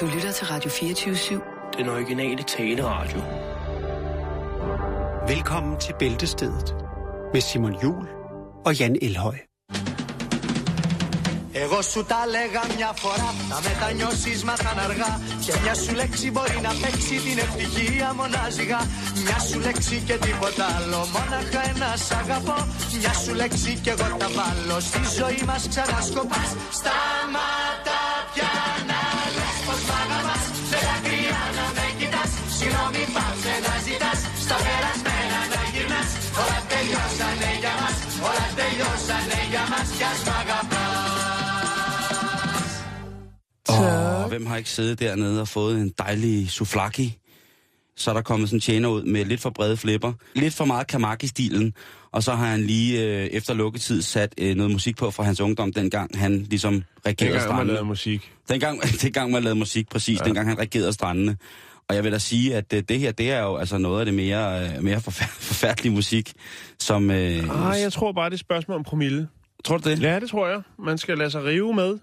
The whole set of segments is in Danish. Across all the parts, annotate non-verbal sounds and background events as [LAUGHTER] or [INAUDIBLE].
Du lytter til Radio 24-7. Den originale taleradio. Velkommen til Bæltestedet med Simon Jul og Jan Elhøj. Εγώ σου τα λέγα μια φορά, θα μετανιώσεις μα θα αργά Και μια σου λέξη μπορεί να παίξει την ευτυχία μονάζιγα Μια σου λέξη και τίποτα άλλο, μόναχα ένα σ' αγαπώ Μια σου λέξη και εγώ τα βάλω, στη ζωή μας ξανασκοπάς Σταματά Og hvem har ikke siddet dernede og fået en dejlig souflaki? Så er der kommet sådan en tjener ud med lidt for brede flipper, lidt for meget kamaki-stilen, og så har han lige øh, efter lukketid sat øh, noget musik på fra hans ungdom, dengang han ligesom regerede Dengang man strandene. lavede musik. Dengang, [LAUGHS] dengang man lavede musik, præcis, ja. dengang han regerede strandene. Og jeg vil da sige, at øh, det her, det er jo altså noget af det mere, øh, mere forfær- [LAUGHS] forfærdelige musik, som... Øh, Ah, jeg tror bare, det er et spørgsmål om promille. Tror du det? Ja, det tror jeg. Man skal lade sig rive med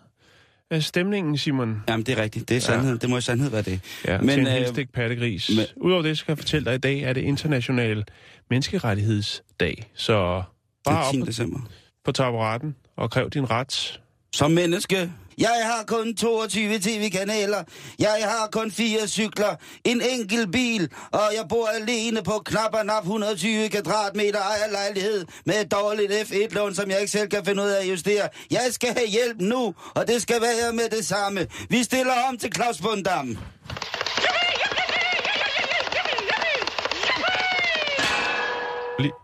af stemningen, Simon. Jamen, det er rigtigt. Det er sandhed. Ja. Det må i sandhed være det. Ja, Men, til en øh, helt pattegris. men-. Udover det, skal jeg fortælle dig, at i dag er det international menneskerettighedsdag. Så bare Den op 10. december. på taburetten og kræv din ret. Som menneske. Jeg har kun 22 tv-kanaler. Jeg har kun fire cykler. En enkelt bil. Og jeg bor alene på knap og nap 120 kvadratmeter ejerlejlighed. Med et dårligt F1-lån, som jeg ikke selv kan finde ud af at justere. Jeg skal have hjælp nu, og det skal være med det samme. Vi stiller om til Claus Bundam.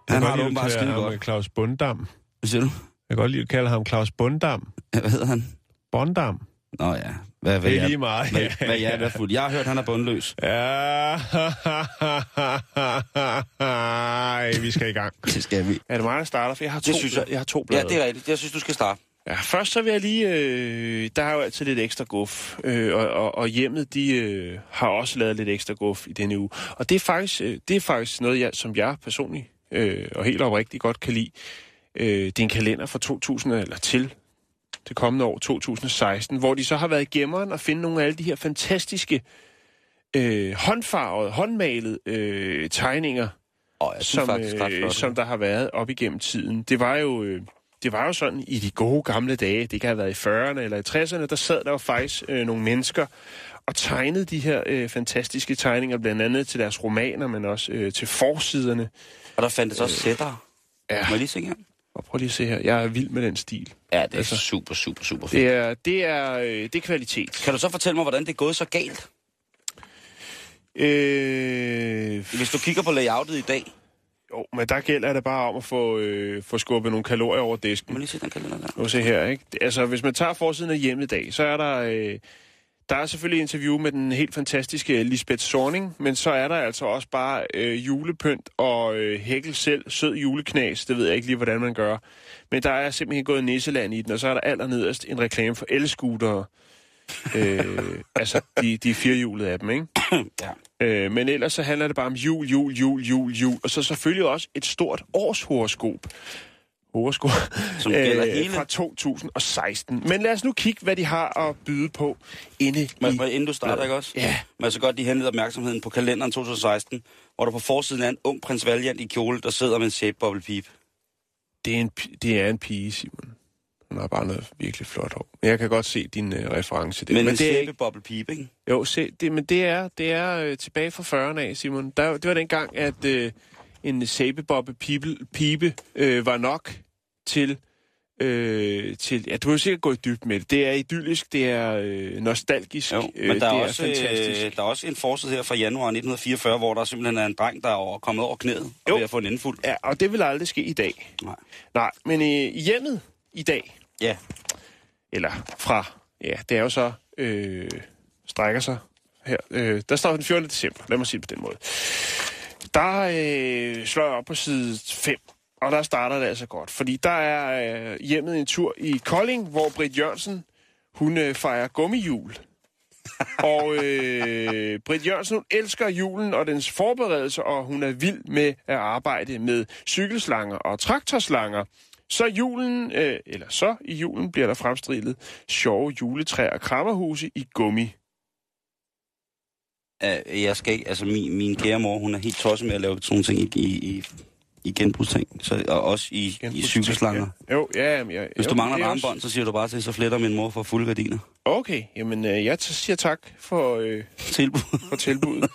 Han har det åbenbart skide godt. Claus Bundam. Hvad siger du? Jeg kan godt lide at kalde ham Claus Bundam. Hvad hedder han? Bondam. Nå ja. Hvad, hvad Det er lige meget. Hvad, [LAUGHS] hvad jeg er der fuld. Jeg har hørt, han er bundløs. Ja, Ej, vi skal i gang. [LAUGHS] Det skal vi. Er det mig, der starter? For jeg har to, Det synes jeg. jeg har to Ja, blade. det er rigtigt. Jeg synes, du skal starte. Ja, først så vil jeg lige... Øh, der er jo altid lidt ekstra guf, øh, og, og, og hjemmet, de øh, har også lavet lidt ekstra guf i denne uge. Og det er faktisk, øh, det er faktisk noget, jeg, som jeg personligt øh, og helt oprigtigt godt kan lide. Øh, det er en kalender fra 2000, eller til det kommende år, 2016, hvor de så har været i gemmeren og finde nogle af alle de her fantastiske øh, håndfarvede, håndmalede øh, tegninger, Åh, jeg som, faktisk ret øh, som der har været op igennem tiden. Det var jo... Øh, det var jo sådan i de gode gamle dage, det kan have været i 40'erne eller i 60'erne, der sad der jo faktisk øh, nogle mennesker og tegnede de her øh, fantastiske tegninger, blandt andet til deres romaner, men også øh, til forsiderne. Og der fandtes også sætter. Ja, Må jeg lige se her? Og prøv lige at se her. Jeg er vild med den stil. Ja, det er Altså, super, super, super fedt. Det er, det er, øh, det er kvalitet. Kan du så fortælle mig, hvordan det er gået så galt? Øh, Hvis du kigger på layoutet i dag, jo, men der gælder det bare om at få, øh, få skubbet nogle kalorier over disken. må lige se den kalender der. Nu se her, ikke? Altså, hvis man tager forsiden af hjemme i dag, så er der... Øh, der er selvfølgelig interview med den helt fantastiske Lisbeth Sorning, men så er der altså også bare øh, julepynt og øh, Hækkel selv, sød juleknas, det ved jeg ikke lige, hvordan man gør. Men der er simpelthen gået nisseland i den, og så er der allernederst en reklame for elscootere. øh, altså, de, de firehjulede af dem, ikke? [CLEARS THROAT] Ja. Øh, men ellers så handler det bare om jul, jul, jul, jul, jul. Og så selvfølgelig også et stort årshoroskop. Horoskop. Som gælder hele- Øh, Fra 2016. Men lad os nu kigge, hvad de har at byde på inde Men, i... men inden du starter, ikke også? Ja. Men så godt lige henlede opmærksomheden på kalenderen 2016, hvor der på forsiden er en ung prins Valiant i kjole, der sidder med en bubble peep. Det er, en, det er en pige, Simon. Hun har bare noget virkelig flot hår. Jeg kan godt se din uh, reference der. Men, men en er bubble peep, ikke? Jo, se, det, men det er, det er øh, tilbage fra 40'erne af, Simon. Der, det var dengang, at øh, en sæbebobbe pibe, pibe øh, var nok til... Øh, til ja, du har sikkert gået dybt med det. Det er idyllisk, det er øh, nostalgisk, Jo, øh, men der er, det også, er fantastisk. øh, der er også en forside her fra januar 1944, hvor der simpelthen er en dreng, der er over, kommet over knæet og Jo. ved at få en indfuld. Ja, og det vil aldrig ske i dag. Nej. Nej, men øh, i hjemmet i dag, Ja, eller fra, ja, det er jo så, øh, strækker sig her. Øh, der står den 14. december, lad mig sige det på den måde. Der øh, slår jeg op på side 5, og der starter det altså godt. Fordi der er øh, hjemmet en tur i Kolding, hvor Britt Jørgensen, hun øh, fejrer gummijul. [LAUGHS] og øh, Britt Jørgensen, hun elsker julen og dens forberedelser, og hun er vild med at arbejde med cykelslanger og traktorslanger. Så julen, øh, eller så i julen bliver der fremstillet sjove juletræer og krammerhuse i gummi. At jeg skal ikke, altså min, min kære mor, hun er helt tosset med at lave sådan nogle ting i, i, i, genbrugsting, så, og også i, i cykelslanger. Ja. Jo, ja, jamen, jeg, Hvis jo, du mangler er armbånd, også- så siger du bare til, så fletter min mor for fulde gardiner. Okay, jamen øh, jeg siger tak for, øh, [LAUGHS] Tilbud. for tilbuddet.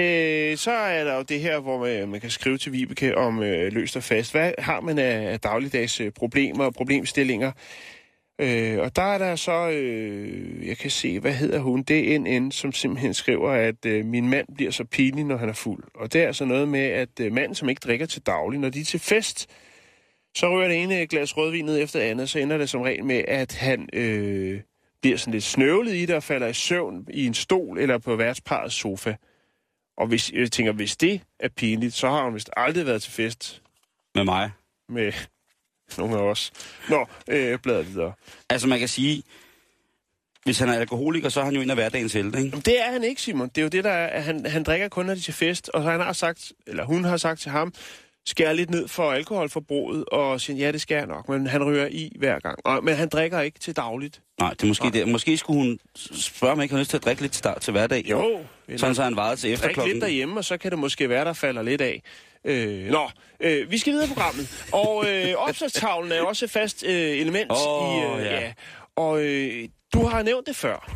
øh, så er der jo det her, hvor man, man kan skrive til Vibeke om øh, løst og fast. Hvad har man af dagligdags øh, problemer og problemstillinger? Øh, og der er der så, øh, jeg kan se, hvad hedder hun? Det er NN, som simpelthen skriver, at øh, min mand bliver så pinlig, når han er fuld. Og det er altså noget med, at øh, manden, som ikke drikker til daglig, når de er til fest, så rører det ene glas rødvin ned efter det andet, så ender det som regel med, at han øh, bliver sådan lidt snøvlet i det og falder i søvn i en stol eller på værtsparets sofa. Og hvis, jeg tænker, hvis det er pinligt, så har hun vist aldrig været til fest Med mig. med nogle af os. Nå, øh, bladet videre. Altså man kan sige, hvis han er alkoholiker, så er han jo en af hverdagens helte, ikke? Jamen, det er han ikke, Simon. Det er jo det, der er, at han, han drikker kun, når de til fest. Og så han har sagt, eller hun har sagt til ham, skær lidt ned for alkoholforbruget, og siger, ja, det skal jeg nok, men han ryger i hver gang. Og, men han drikker ikke til dagligt. Nej, det er måske det. Måske skulle hun spørge, om ikke han har lyst til at drikke lidt til, til hverdag. Jo. Sådan så han vejede til efter Drik lidt derhjemme, og så kan det måske være, der falder lidt af. Øh, nå, øh, vi skal videre i programmet. Og øh, opslagstavlen er også et fast øh, element Åh, i... Øh, ja. ja. Og øh, du har nævnt det før.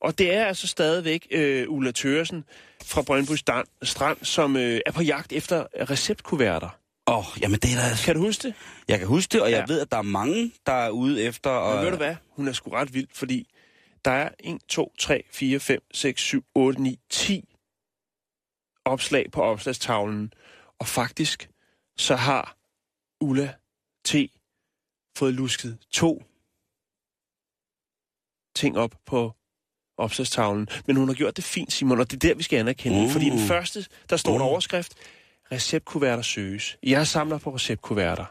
Og det er altså stadigvæk øh, Ulla Tøresen fra Brøndby Strand, Strand som øh, er på jagt efter receptkuverter. Åh, oh, jamen det er da... Kan du huske det? Jeg kan huske det, og jeg Ja. ved, at der er mange, der er ude efter... Og... Men ved du hvad? Hun er sgu ret vild, fordi der er 1, 2, 3, 4, 5, 6, 7, 8, 9, 10 opslag på opslagstavlen. Og faktisk, så har Ulla T. fået lusket to ting op på opslagstavlen. Men hun har gjort det fint, Simon, og det er der, vi skal anerkende. Uh. Fordi den første, der står Uh. overskrift, receptkuverter søges. Jeg samler på receptkuverter.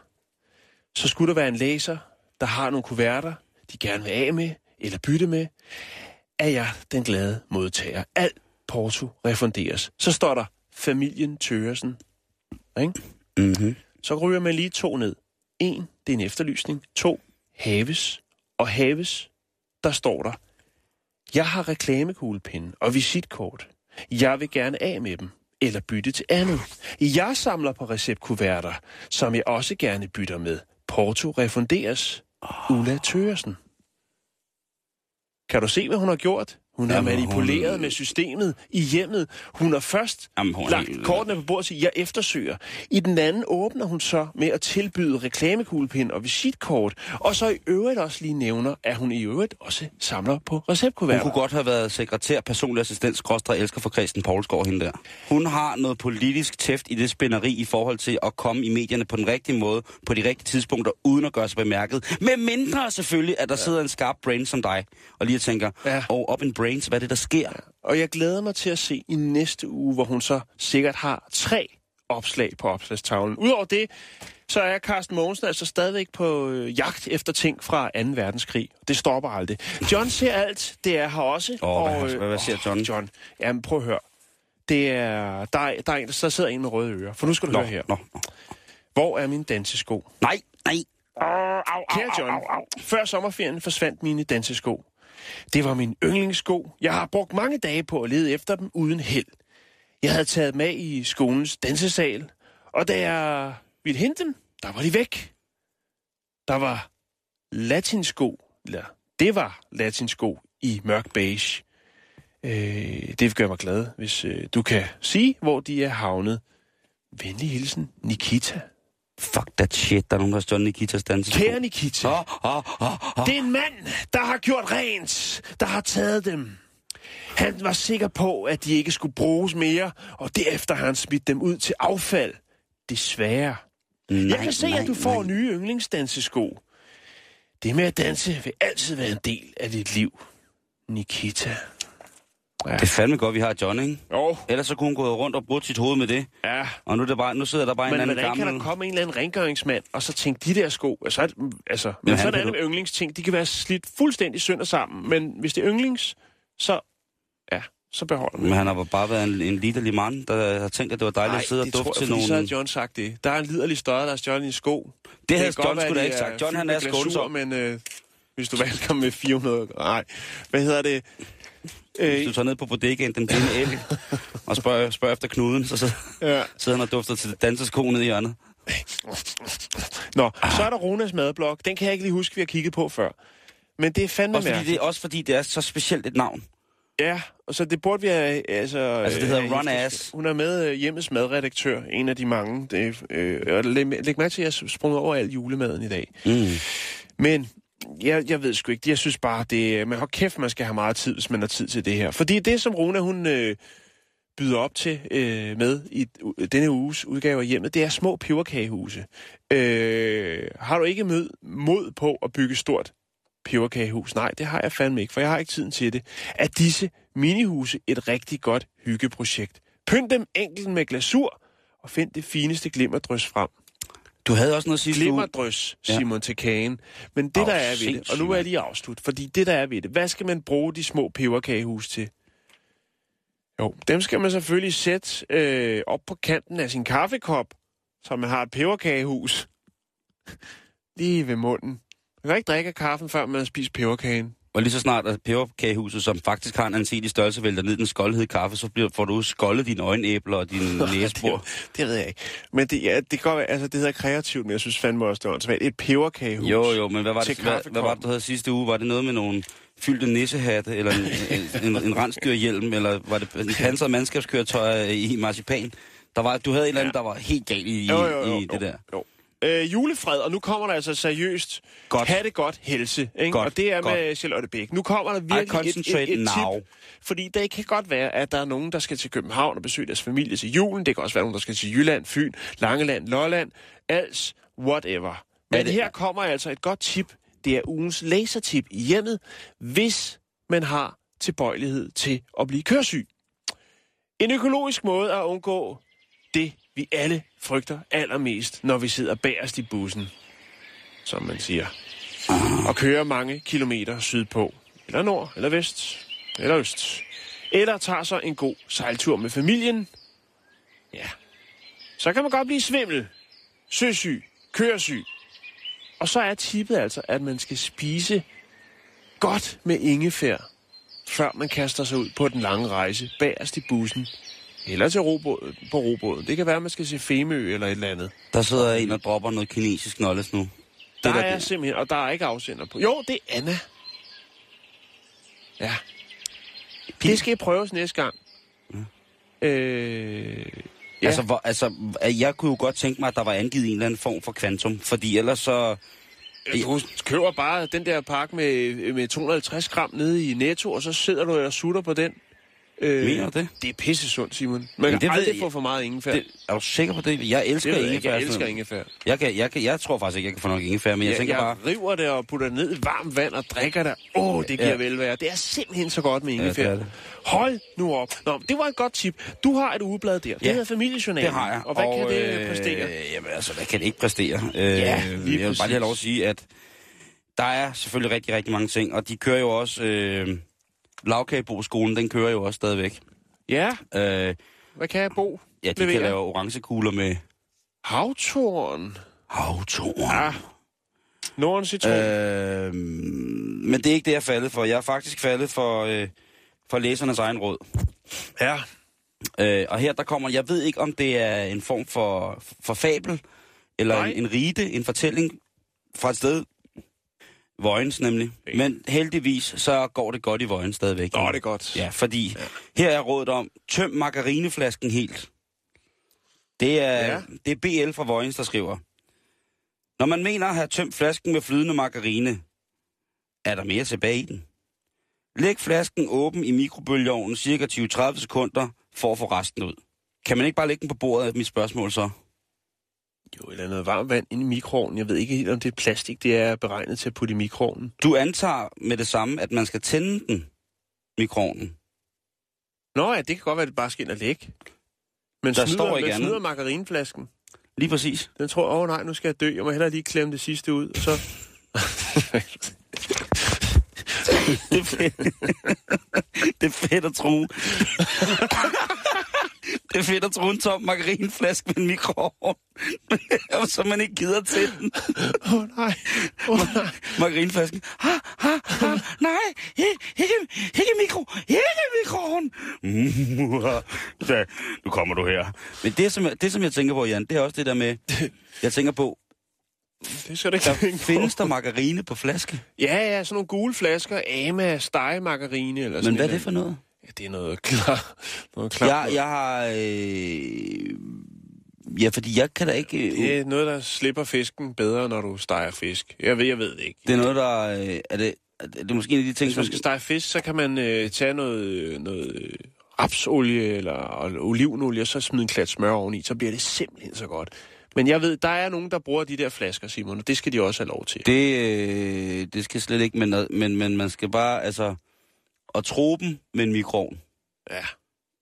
Så skulle der være en læser, der har nogle kuverter, de gerne vil af med eller bytte med, er jeg den glade modtager. Alt porto refunderes. Så står der familien Tøresen. Ikke? Mm-hmm. Så ryger man lige to ned. En, det er en efterlysning. To, haves. Og haves, der står der, jeg har reklamekuglepinde og visitkort. Jeg vil gerne af med dem, eller bytte til andet. Jeg samler på receptkuverter, som jeg også gerne bytter med. Porto refunderes. Ulla Tøresen. Kan du se, hvad hun har gjort? Hun har Jamen, manipuleret hun- med systemet i hjemmet. Hun har først Jamen, hun lagt helt- kortene på bordet og siger, jeg eftersøger. I den anden åbner hun så med at tilbyde reklamekuglepind og visitkort, og så i øvrigt også lige nævner, at hun i øvrigt også samler på Hun receptkuverter. kunne godt have været sekretær, personlig assistent, skråstrej elsker for Christian Poulsgaard, hende der. Hun har noget politisk tæft i det spænderi i forhold til at komme i medierne på den rigtige måde, på de rigtige tidspunkter, uden at gøre sig bemærket. Med mindre selvfølgelig, at der ja. sidder en skarp brain som dig, og lige tænker, Ja. og op en brains, hvad det, der sker? Og jeg glæder mig til at se i næste uge, hvor hun så sikkert har tre opslag på opslagstavlen. Udover det, så er Carsten Mogensen altså stadigvæk på øh, jagt efter ting fra 2. verdenskrig. Det stopper aldrig. John ser alt, det er her også. Åh, hvad- øh, hvad- hvad ser John? John, jamen prøv at høre. Det er, der, er, der, er en, der sidder en med røde ører. For nu skal du Nå, høre her. nå, nå. Hvor er min dansesko? Nej, nej. Kære John, før sommerferien forsvandt mine dansesko. Det var min yndlingssko. Jeg har brugt mange dage på at lede efter dem uden held. Jeg havde taget med i skolens dansesal, og da jeg ville hente dem, der var de væk. Der var latinsko, eller det var latinsko i mørk beige. Øh, det gør mig glad, hvis øh, du kan sige, hvor de er havnet. Venlig hilsen, Nikita. Fuck that shit, der er nogen, der har stjålet Nikitas danse. Kære Nikita. Åh, åh, åh, åh. Det er en mand, der har gjort rent, der har taget dem. Han var sikker på, at de ikke skulle bruges mere, og derefter har han smidt dem ud til affald. Desværre. Nej, Jeg kan se, nej, at du får nej. nye yndlingsdansesko. Det med at danse vil altid være en del af dit liv. Nikita. Ja. Det er fandme godt, vi har John, ikke? Jo, Ellers så kunne hun gå rundt og bruge sit hoved med det. ja. Og nu, er det bare, nu sidder der bare en Men eller hvordan anden kan gammel... der komme en eller anden rengøringsmand, og så tænke, de der sko, altså, altså men sådan er det med yndlingsting, de kan være slidt fuldstændig sønder sammen, men hvis det er yndlings, så, ja, så beholder man. Men han har bare været en, en liderlig mand, der har tænkt, at det var dejligt at sidde og det tror dufte til fordi så nogle... har John sagt det. Der er en liderlig støjer, der har stjålet en sko. Det havde kan John sgu da ikke sagt. John, han er skånsom. Men øh, hvis du [LAUGHS] velkommen med 400... Nej, hvad hedder det? Hvis Øh, du tager ned på bodegaen, den blinde elg, [LAUGHS] og spørger, spørger efter knuden, så, så ja. sidder han og dufter til dansesko nede i hjørnet. Nå, så er der Ronas madblok. Den kan jeg ikke lige huske, vi har kigget på før. Men det er fandme Også fordi, mærkeligt. det, også fordi det er så specielt et navn. Ja, og så det burde vi have... Altså, Altså, det hedder øh, Ass. Hun er med øh, hjemmets madredaktør, en af de mange. Det, øh, og læg, læg mærke til, at jeg sprunget over al julemaden i dag. Mm. Men jeg, jeg ved sgu ikke. Jeg synes bare, det, man har kæft, man skal have meget tid, hvis man har tid til det her. Fordi det, som Rona, hun øh, byder op til øh, med i denne uges udgave af hjemmet, det er små peberkagehuse. Øh, har du ikke mød, mod på at bygge stort peberkagehus? Nej, det har jeg fandme ikke, for jeg har ikke tiden til det. Er disse minihuse et rigtig godt hyggeprojekt? Pynt dem enkelt med glasur, og find det fineste glimmerdrys frem. Du havde også noget sidste uge. Glimmerdrys, Ja. Simon, til kagen. Men det, Åh, der er ved det, og nu vil jeg lige afslutte, fordi det, der er ved det, hvad skal man bruge de små peberkagehus til? Jo, dem skal man selvfølgelig sætte øh, op på kanten af sin kaffekop, så man har et peberkagehus [LAUGHS] lige ved munden. Man kan ikke drikke af kaffen, før man har spist peberkagen. Og lige så snart at peberkagehuset, som faktisk har en anselig størrelse, vælter ned den skoldhed kaffe, så bliver, får du skoldet dine øjenæbler og dine [LAUGHS] næsebor. Det ved jeg ikke. Men det, ja, det være, altså det hedder kreativt, men jeg synes fandme også, det var åndssvagt. Et peberkagehus. Jo, jo, men hvad var, det, hvad, hvad var det, du havde sidste uge? Var det noget med nogle fyldte nissehatte, eller en, en, en, en rensdyrhjelm, eller var det en pansret mandskabskøretøj i marcipan? Der var, du havde en eller anden, der var helt galt i, Jo, jo, jo, i det jo, der. Jo. Øh, julefred, og nu kommer der altså seriøst. Godt. Ha' det godt helse. Ikke? Godt, og det er godt. med Charlotte Bæk. Nu kommer der virkelig et, et, et now. tip. Fordi det kan godt være, at der er nogen, der skal til København og besøge deres familie til julen. Det kan også være nogen, der skal til Jylland, Fyn, Langeland, Lolland, Als, whatever. Men Er det- her kommer altså et godt tip. Det er ugens lasertip i hjemmet, hvis man har tilbøjelighed til at blive køresyg. En økologisk måde at undgå det, vi alle frygter allermest, når vi sidder bagerst i bussen, som man siger, og kører mange kilometer sydpå, eller nord, eller vest, eller øst, eller tager sig en god sejltur med familien, ja, så kan man godt blive svimmel, søsyg, køresyg. Og så er tippet altså, at man skal spise godt med ingefær, før man kaster sig ud på den lange rejse bagerst i bussen, eller til robåden, på robåden. Det kan være, at man skal se Femø eller et eller andet. Der sidder en og dropper noget kinesisk knowledge nu. Der, der- er simpelthen, og der er ikke afsender på. Jo, det er Anna. Ja. Det skal prøves næste gang. Øh, Ja. Altså, hvor, altså, jeg kunne jo godt tænke mig, at der var angivet en eller anden form for kvantum, fordi ellers så... du køber bare den der pakke med, med 250 gram nede i Netto, og så sidder du og sutter på den. Øh, Mener du det? Det er pisse sundt, Simon. Man kan det aldrig jeg- få for meget ingefær. Det, er du sikker på det? Jeg elsker det jeg, ingefær. jeg elsker ingefær. Jeg, kan, jeg, kan, jeg tror faktisk ikke, jeg kan få nok ingefær, men jeg jeg, tænker jeg bare... river det og putter det ned i varmt vand og drikker det. Åh, oh, det giver Ja. ja. velvære. Det er simpelthen så godt med det ingefær. er det. Hold nu op. Nå, det var et godt tip. Du har et ugeblad der. Det Ja, hedder Familiejournalen. Det har jeg. Og hvad og, kan det præstere? Øh, jamen altså, hvad kan det ikke præstere? Øh, Ja, lige jeg vil bare lige have lov at sige, at der er selvfølgelig rigtig, rigtig mange ting, og de kører jo også... Øh, Lavkageboskolen, den kører jo også stadigvæk. Ja, Øh, hvad kan jeg bo? ja, de kan lave orangekugler med Havtorn. havtorn. Ja. Norden citron. Øh. Øh, men det er ikke det, jeg er faldet for. Jeg er faktisk faldet for, øh, for læsernes egen råd. Ja. Øh, og her der kommer, jeg ved ikke, om det er en form for, for fabel, eller Nej. en, en rite, en fortælling fra et sted, Vojens nemlig. Okay. Men heldigvis, så går det godt i Vojens stadigvæk. Nå, det er godt. Ja, fordi ja. her er rådet om, tøm margarineflasken helt. Det er, ja. det er BL fra Vojens, der skriver. Når man mener at have tømt flasken med flydende margarine, er der mere tilbage i den. Læg flasken åben i mikrobølgeovnen cirka 20-30 sekunder for at få resten ud. Kan man ikke bare lægge den på bordet, er mit spørgsmål så? Jo, eller noget varmt vand ind i mikroovnen. Jeg ved ikke helt, om det er plastik, det er beregnet til at putte i mikroovnen. Du antager med det samme, at man skal tænde den, mikroovnen. Nå ja, det kan godt være, at det bare skal ind og lægge. Men Der snyder, står ikke men andet. snyder margarineflasken. Lige præcis. Den tror, åh oh, nej, nu skal jeg dø. Jeg må hellere lige klemme det sidste ud. Og så... [LAUGHS] Det er fedt. det er fedt at tro. [LAUGHS] Det er fedt at tro en tom margarineflaske med en mikroovn, [LAUGHS] så man ikke gider til den. Åh oh, nej, oh, nej. Margarineflasken. Ha, ha, ha, nej, ikke, ikke, ikke mikro, ikke mikroovn. [LAUGHS] Ja, nu kommer du her. Men det som, det, som jeg tænker på, Jan, det er også det der med, [LAUGHS] jeg tænker på, Det skal du ikke der på. findes der margarine på flaske? Ja, ja, sådan nogle gule flasker. Ama, stegemargarine eller sådan Men hvad er et det for noget? Ja, det er noget klar. Noget klar. Jeg, jeg har... Øh, ja, fordi jeg kan da ikke... Øh, Det er noget, der slipper fisken bedre, når du steger fisk. Jeg ved, jeg ved det ikke. det er noget, der... Øh, er, det, er det måske en af de ting, Hvis man skal stege fisk, så kan man øh, tage noget, noget rapsolie eller olivenolie, og så smide en klat smør oveni. Så bliver det simpelthen så godt. Men jeg ved, der er nogen, der bruger de der flasker, Simon, og det skal de også have lov til. Det, øh, det skal slet ikke, men, men, men man skal bare, altså... At tro dem med en mikroovn, Ja.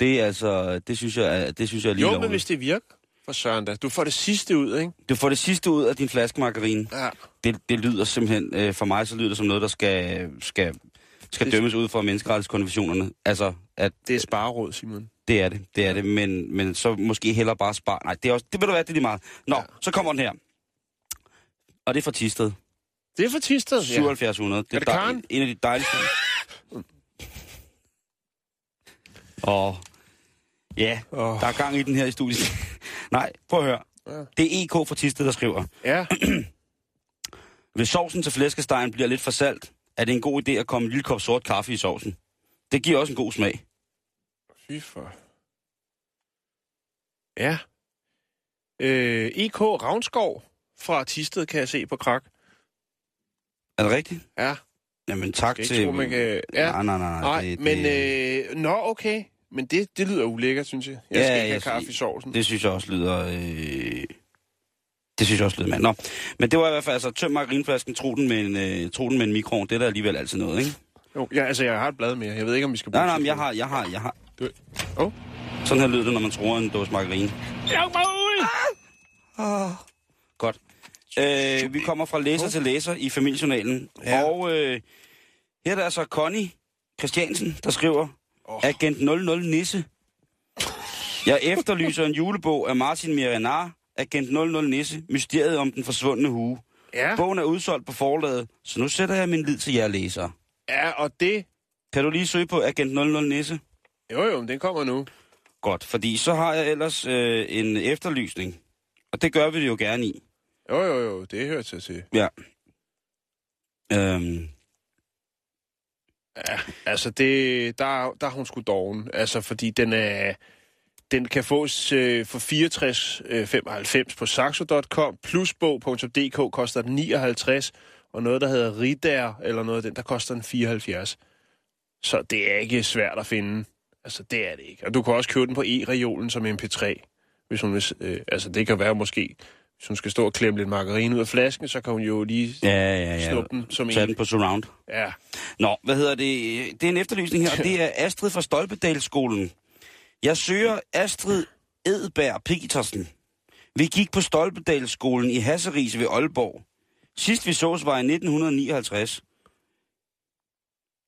det er altså... Det synes jeg, er- det synes jeg er lige Jo, men lovligt. hvis det virker for Søren da. Du får det sidste ud, ikke? Du får det sidste ud af din flaske margarine. Ja. Det, det lyder simpelthen... Øh, for mig så lyder det som noget, der skal, skal, skal Det- dømmes ud fra menneskerettighedskonventionerne. Altså, at Det er spareråd, Simon. Det er det, det er det, men, men så måske hellere bare spare. Nej, det er også, det vil du være, det er lige meget. Nå, ja. Ja. så kommer den her. Og det er fra Tisted. Det er for Tisted. 7700. Er det dej- Karen? En af de dejligste. [LAUGHS] Og ja, Åh. der er gang i den her i studiet. [LAUGHS] Nej, prøv at høre. Ja. Det er EK fra Tisted, der skriver. Ja. [CLEARS THROAT] Hvis sovsen til flæskestegen bliver lidt for salt, er det en god idé at komme en lille kop sort kaffe i sovsen. Det giver også en god smag. Fy for... Ja. Øh, EK Ravnskov fra Tisted, kan jeg se på krak. Er det rigtigt? Ja. Jamen tak til... tro, man kan... Ja. Nej, nej, nej. Nej, det, men... det, Øh, nå, okay. Men det, det lyder ulækkert, synes jeg. Jeg Ja, skal ikke have kaffe i sovsen. Det synes jeg også lyder... Øh... Det synes jeg også lyder mand. Nå, men det var i hvert fald altså tøm margarineflasken, tro den med en, øh, tro den med en mikroovn. Det er der alligevel altid noget, ikke? Jo, ja, altså, jeg har et blad mere. Jeg ved ikke, om vi skal bruge Nej, nej, men jeg har, jeg har, jeg har. Du... Oh. Sådan her lyder det, når man tror en dåse margarine. Jeg mig ud! Ah. Godt. Øh, vi kommer fra læser til læser i familiejournalen. Ja. Ja. Og øh, her er der altså Connie Christiansen, der skriver, Åh. Agent 00 Nisse. Jeg efterlyser en julebog af Martin Miranar, Agent 00 Nisse, Mysteriet om den forsvundne hue. Ja. Bogen er udsolgt på forlaget, så nu sætter jeg min lid til jer læsere. ja, og det... Kan du lige søge på Agent 00 Nisse? Jo, jo, den kommer nu. Godt, fordi så har jeg ellers øh, en efterlysning. Og det gør vi det jo gerne i. Jo, jo, jo, det hører sig til. Ja. Øhm, Ja, altså, det, der, der er hun sgu doven. Altså, fordi den er... Den kan fås øh, for 64,95 øh, på saxo.com. Plusbog.dk koster den 59, og noget, der hedder Ritter, eller noget af den, der koster den 74. Så det er ikke svært at finde. Altså, det er det ikke. Og du kan også købe den på e-reolen som MP3. Hvis hun vil, øh, altså, det kan være måske, hvis hun skal stå og klemme lidt margarine ud af flasken, så kan hun jo lige ja, ja, ja. snuppe den som Tag en. den på surround. Ja, Nå, hvad hedder det? Det er en efterlysning her, og det er Astrid fra Stolpedalsskolen. Jeg søger Astrid Edberg Petersen. Vi gik på Stolpedalsskolen i Hasseris ved Aalborg. Sidst vi sås var i 1959.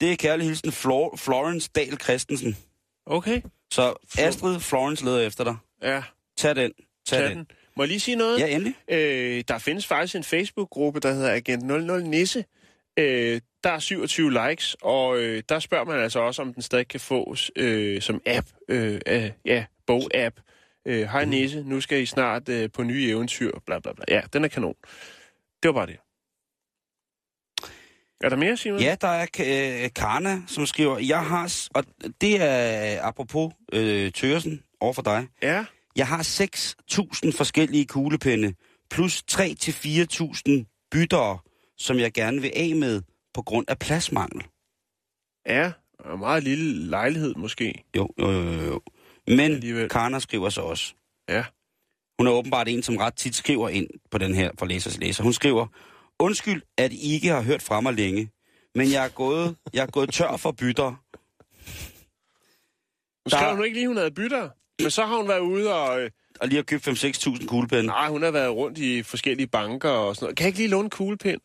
Det er kærlig hilsen Flor- Florence Dahl Christensen. okay. Så Astrid Florence leder efter dig. Ja, Tag den. Tag, tag den. den. Må jeg lige sige noget? Ja, endelig. Øh, der findes faktisk en Facebook-gruppe, der hedder Agent 00 Nisse. Øh, der er 27 likes, og øh, der spørger man altså også, om den stadig kan fås øh, som app. Øh, øh, ja, bog-app. Øh, Hej Nisse, nu skal I snart øh, på nye eventyr, bla bla bla. Ja, den er kanon. Det var bare det. Er der mere, Simon? Ja, der er øh, Karna, som skriver, jeg har, og det er apropos øh, Tørsen over for dig, Ja, jeg har 6.000 forskellige kuglepenne, plus 3-4.000 byttere, som jeg gerne vil af med på grund af pladsmangel. ja. Og meget lille lejlighed måske. Jo, jo, jo, jo. Men Alligevel. Karna skriver så også. Ja. Hun er åbenbart en, som ret tit skriver ind på den her for læsers læser. Hun skriver, undskyld, at I ikke har hørt fra mig længe, men jeg er gået, jeg er gået tør for bytter. Der- skrev hun ikke lige, hun havde bytter. Men så har hun været ude og... Øh, Og lige har købt 5-6.000 kuglepenne. nej, hun har været rundt i forskellige banker og sådan noget. Kan jeg ikke lige låne en kuglepind?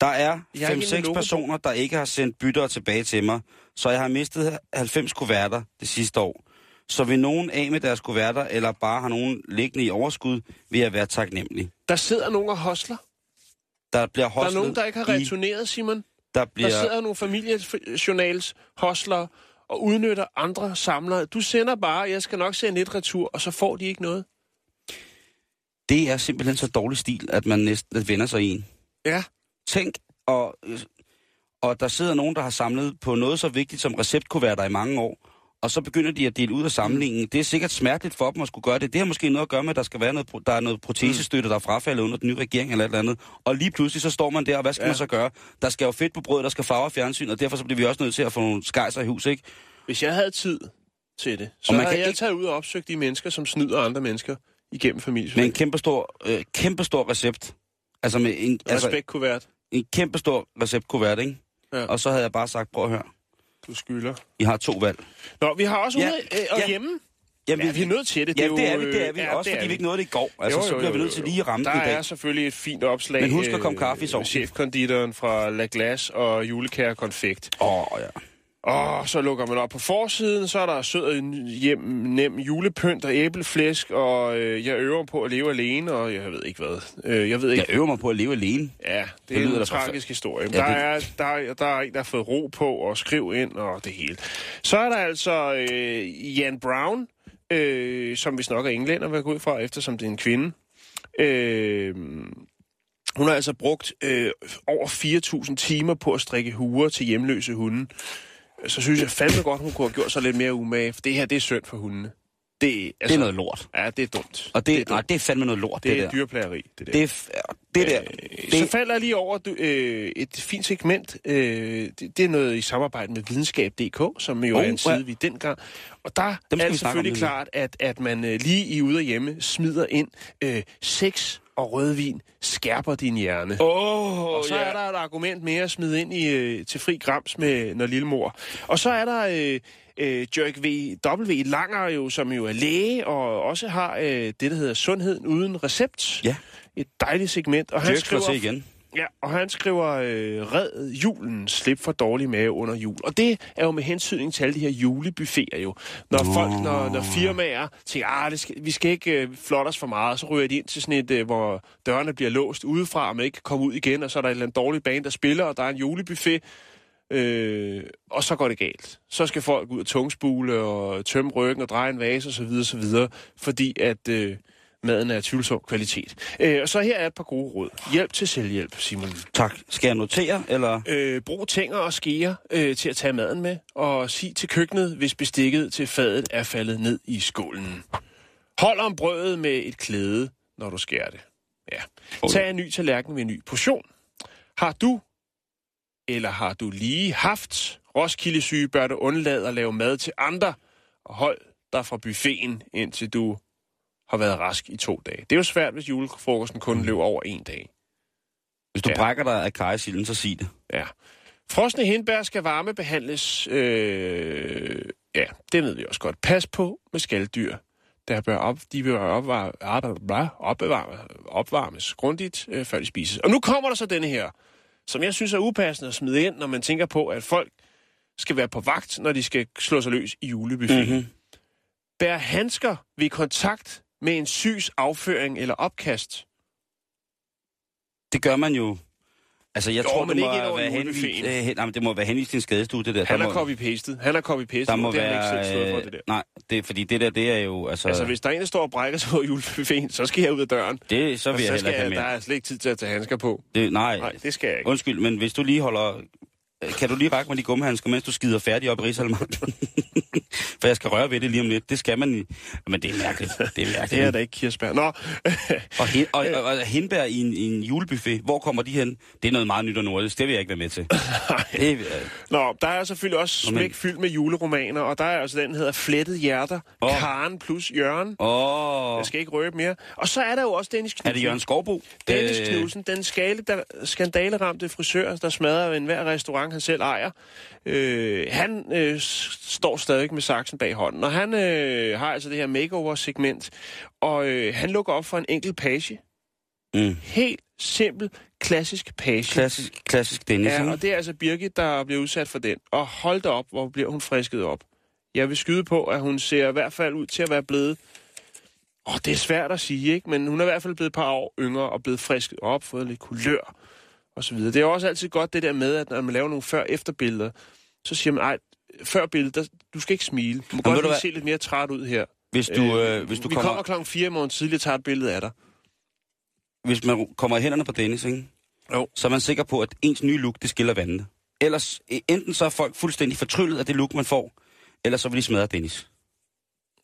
Der er Jeg har ikke en med 5-6 logo på. personer, der ikke har sendt bytter tilbage til mig, så jeg har mistet 90 kuverter det sidste år. Så vil nogen af med deres kuverter, eller bare har nogen liggende i overskud, vil jeg være taknemmelig. Der sidder nogen og hostler. Der bliver Der er nogen, der ikke har returneret, Simon. Der Der bliver... sidder nogle familiejournals hostler og udnytter andre samlere. Du sender bare, jeg skal nok sende et retur, og så får de ikke noget. Det er simpelthen så dårlig stil, at man næsten vender sig i en. Ja. Tænk, og, og der sidder nogen, der har samlet på noget så vigtigt som receptkuverter i mange år, og så begynder de at dele ud af samlingen. Det er sikkert smerteligt for dem at skulle gøre det. Det har måske noget at gøre med, at der skal være noget, der er noget protesestøtte, der er frafaldet under den nye regering eller et eller andet. Og lige pludselig så står man der, og hvad skal Ja. man så gøre? Der skal jo fedt på brød, der skal farve og fjernsyn, og derfor så bliver vi også nødt til at få nogle skejser i hus, ikke? Hvis jeg havde tid til det, så Og man havde kan jeg ikke- taget ud og opsøgt de mennesker, som snyder andre mennesker igennem Med en kæmpestor, øh, kæmpestor recept. Altså med en, altså Respektkuvert, en kæmpestor receptkuvert, ikke? Ja. Og så havde jeg bare sagt, prøv at høre, du skylder. I har to valg. Nå, vi har også Ja, ude øh, og ja. hjemme. Jamen, Ja, vi er nødt til det. Ja, jo, det er vi, det er øh, vi. ja, også fordi vi ikke nåede det i går. Altså, Jo, så jo, bliver vi jo, nødt til jo. lige at ramme Der i dag. er selvfølgelig et fint opslag. Men husk at komme kaffe i sovsen. Chefkonditoren fra La Glace og julekære konfekt. Åh, oh, ja. Og så lukker man op på forsiden, så er der sød hjem, nem julepynt og æbleflæsk, og øh, jeg øver på at leve alene, og jeg ved ikke hvad. Øh, jeg ved ikke, Jeg øver mig på at leve alene. Ja, det, Det er lyder en tragisk forfærdeligt. historie. Ja, der, det- er, der, er, der er en, der har fået ro på og skriv ind og det hele. Så er der altså øh, Jan Brown, øh, som vi nok er englænder, vil jeg gå ud fra, eftersom det er en kvinde. Øh, hun har altså brugt øh, over 4.000 timer på at strikke huer til hjemløse hunde. Så synes jeg fandme godt, hun kunne have gjort sig lidt mere umage, for det her, det er synd for hundene. Det, altså, Det er noget lort. Ja, det er dumt. Og det, det er, det, nej, dumt. det er fandme noget lort, det, det, er der. dyrplageri, det der. Det, det der. Øh, Så falder jeg lige over du, øh, et fint segment. Øh, det, det er noget i samarbejde med videnskab.dk, som jo Oh, er en side, ja. vi dengang. Og der Dem er det selvfølgelig klart, at, at man øh, lige i ude og hjemme smider ind øh, sex og rødvin skærper din hjerne. Åh, Og så er der et argument mere at smide ind i, øh, til fri grams med når lille mor. Og så er der øh, øh, Jørg V. W. Langer, jo, som jo er læge og også har øh, det, der hedder Sundheden uden recept. Ja. Et dejligt segment. Og han slår skriver, igen. Ja, og han skriver, øh, red julen, slip for dårlig mave under jul. Og det er jo med hensyn til alle de her julebuffeter jo. Når uh. folk, når, når firmaer tænker, ah, det skal, vi skal ikke øh, flotte os for meget, så ryger de ind til sådan et, øh, hvor dørene bliver låst udefra, og man ikke kan komme ud igen, og så er der en eller anden dårlig band, der spiller, og der er en julebuffet. Øh, og så går det galt. Så skal folk ud og tungspule og tømme ryggen og dreje en vase osv. osv. Fordi at øh, maden er af tvivlsom kvalitet. Øh, og så her er et par gode råd. Hjælp til selvhjælp, Simon. Tak. Skal jeg notere, eller? Øh, brug tænger og skeer øh, til at tage maden med, og sig til køkkenet, hvis bestikket til fadet er faldet ned i skålen. Hold om brødet med et klæde, når du skærer det. Ja. Tag en ny tallerken med en ny portion. Har du, eller har du lige haft Roskilde-syge, bør du undlade at lave mad til andre, og hold dig fra buffeten, indtil du har været rask i to dage. Det er jo svært, hvis julefrokosten kun løber over en dag. Hvis du Ja. brækker dig af kajesilden, så sig det. Ja. Frosne hindbær skal varmebehandles. Øh, ja, det ved vi også godt. Pas på med skalddyr. Der bør op, de bør opvar, op, opvarme, opvarmes grundigt, øh, før de spises. Og nu kommer der så denne her, som jeg synes er upassende at smide ind, når man tænker på, at folk skal være på vagt, når de skal slå sig løs i julebuffeten. Mhm. Mm-hmm. Bær handsker ved kontakt med en sygs afføring eller opkast. Det gør man jo. Altså, jeg Jo, tror, det må være henvist, øh, hen, nej, det må være henvist til en skadestue, det der. Han er copy-pastet. Han er copy-pastet. der må det har han være... ikke selv for, øh, det der. Nej, det er, fordi det der, det er jo... Altså, Altså, hvis der er en, der står og brækker sig på julebuffeten, så skal jeg ud af døren. det, så vil jeg så heller skal ikke have jeg, der er slet ikke tid til at tage handsker på. Det, nej, Nej, det skal jeg ikke. undskyld, men hvis du lige holder... Kan du lige række mig de gummihandsker, mens du skider færdig op i Rigsalmanglen? [LAUGHS] For jeg skal røre ved det lige om lidt. Det skal man... Men det er mærkeligt. Det er mærkeligt. Det er da ikke kirsebær. Nå, [LAUGHS] Og, hen, og, og, og hindbær i en, i en julebuffet, hvor kommer de hen? Det er noget meget nyt og nordisk. Det vil jeg ikke være med til. [LAUGHS] det, øh, Nå, der er selvfølgelig også Nå, men- smæk fyldt med juleromaner, og der er altså den, der hedder Flettet Hjerter, oh. Karen plus Jørgen. åh, Jeg skal ikke røbe mere. Og så er der jo også Dennis Knudsen. er det Jørgen Skovbo? Dennis Øh, Knudsen, den skale, der, skandaleramte frisør, der smadrer enhver restaurant, han selv ejer. Øh, han øh, står stadig med saksen bag hånden, og han øh, har altså det her makeover-segment, og øh, han lukker op for en enkelt page. Mm. Helt simpel, klassisk page. Klassisk, klassisk Dennis. Ja, og det er altså Birgit, der bliver udsat for den. Og hold da op, hvor bliver hun frisket op. Jeg vil skyde på, at hun ser i hvert fald ud til at være blevet... Åh, det er svært at sige, ikke? Men hun er i hvert fald blevet et par år yngre og blevet frisket op, fået lidt kulør og så videre. Det er også altid godt det der med, at når man laver nogle før-efter-billeder, så siger man, ej, før billedet, der, du skal ikke smile. Du må ved godt du se lidt mere træt ud her. Hvis du, øh, hvis du vi kommer, kommer klokken 4 i morgen tidligt og tager et billede af dig. hvis man kommer i hænderne på Dennis, ikke? Jo. så er man sikker på, at ens nye look, det skiller vandene. Ellers, eh, enten så er folk fuldstændig fortryllet af det look, man får, eller så vil de smadre Dennis.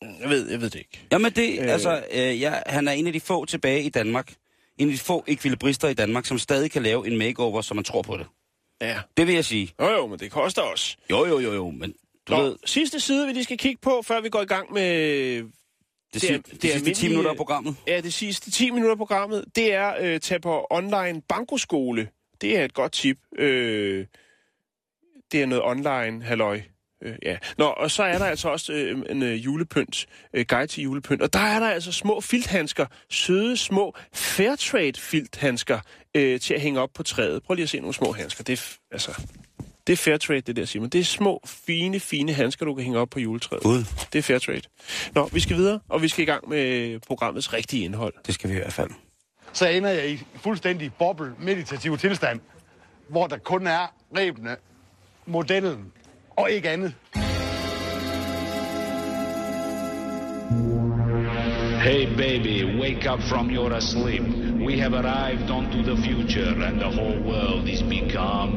Jeg ved, jeg ved det ikke. Jamen det, øh... Øh. altså, øh, ja, han er en af de få tilbage i Danmark, en af de få ekvilibrister i Danmark, som stadig kan lave en makeover, så man tror på det. Ja. Det vil jeg sige. Jo, jo, men det koster også. Jo, jo, jo, jo, men du Nå, ved, sidste side, vi lige skal kigge på, før vi går i gang med det, det er- det, det sidste 10 almindelige- minutter af programmet. Ja, det sidste 10 minutter af programmet, det er øh, tage på online bankoskole. Det er et godt tip. Øh, det er noget online, halløj. Øh, ja. Nå, og så er der altså også øh, en øh, julepynt, øh, guide til julepynt. Og der er der altså små filthandsker, søde små Fairtrade filthandsker øh, til at hænge op på træet. Prøv lige at se nogle små handsker. Det er, altså, det er Fairtrade, det der, Simon. Det er små, fine, fine handsker, du kan hænge op på juletræet. Gud, Det er Fairtrade. Nå, vi skal videre, og vi skal i gang med programmets rigtige indhold. det skal vi i hvert fald. så ender jeg i fuldstændig boble meditativ tilstand, hvor der kun er rebene, modellen og ikke andet. Hey baby, wake up from your sleep. We have arrived onto the future and the whole world is become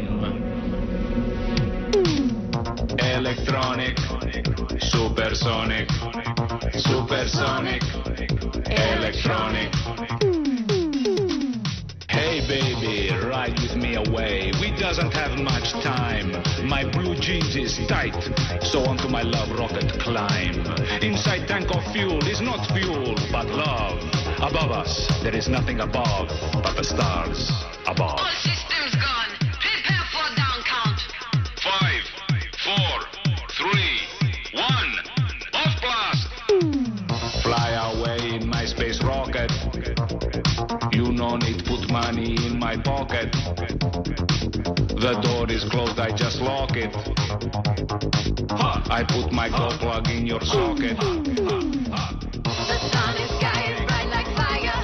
electronic, supersonic, supersonic, electronic. Hey baby, ride with me away. We doesn't have much time. My blue jeans is tight, so onto my love rocket climb. Inside tank of fuel is not fuel, but love. Above us, there is nothing above but the stars above. All systems gone. My pocket. The door is closed, I just lock it. I put my go plug in your socket. The sun and sky is bright like fire.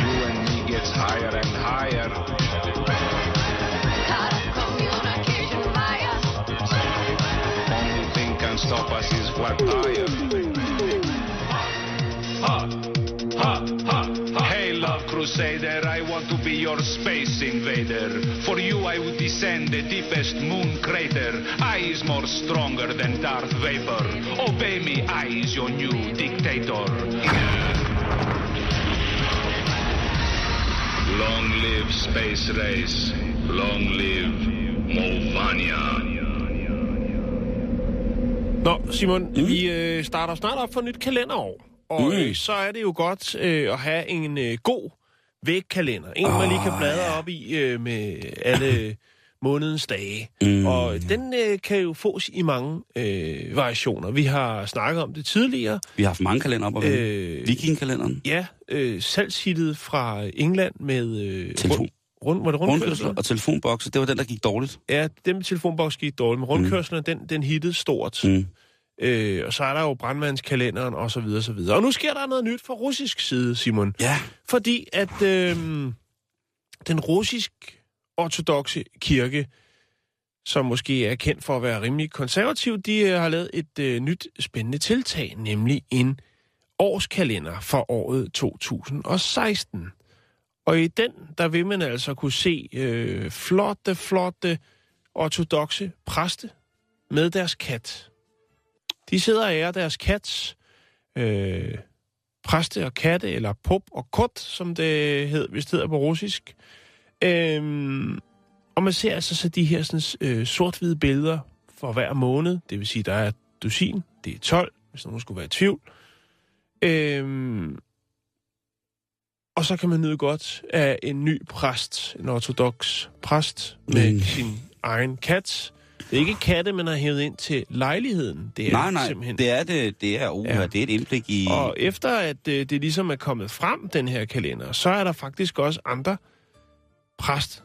You and me gets higher and higher. Communication via. Only can stop us is flat tire. Ha, ha, ha. Hey, love crusader, I want to be your space invader. For you, I would descend the deepest moon crater. I is more stronger than Darth Vapor. Obey me, I is your new dictator. Long live space race. Long live Movania. Nå, Simon, mm. vi øh, starter snart op for et nyt kalenderår. Og Mm. øh, så er det jo godt øh, at have en øh, god vægkalender. En, man lige kan bladre op i øh, med alle [LAUGHS] månedens dage. Mm. Og den øh, kan jo fås i mange øh, variationer. Vi har snakket om det tidligere. Vi har haft mange kalender op og. Øh, Vikingkalenderen, Ja, øh, salgshittet fra England med... Øh, Telefon. Rund, rund, var det rundkørsler og telefonbokse, det var den, der gik dårligt. Ja, den med telefonboks gik dårligt, men rundkørslerne, den, den hittede stort. Mm. Øh, og så er der jo brandmandskalenderen og så videre, så videre. Og nu sker der noget nyt fra russisk side, Simon. Ja, Fordi at øh, den russisk ortodoxe kirke, som måske er kendt for at være rimelig konservativ, de øh, har lavet et øh, nyt spændende tiltag, nemlig en årskalender for året 2016. Og i den, der vil man altså kunne se øh, flotte, flotte ortodoxe præste med deres kat. De sidder og ærer deres kat, øh, præste og katte, eller pop og kot, som det hed, hvis det hedder på russisk. Øhm, og man ser altså så de her sådan, øh, sort-hvide billeder for hver måned. Det vil sige, der er dusin, det er 12, hvis nogen skulle være i tvivl. Øhm, og så kan man nyde godt af en ny præst, en ortodox præst, med Mm. sin egen kat. Det er ikke katte, man har hævet ind til lejligheden. Det er nej, nej, simpelthen det er det, det er, uh, Ja. det er et indblik i... og efter at øh, det ligesom er kommet frem, den her kalender, så er der faktisk også andre præst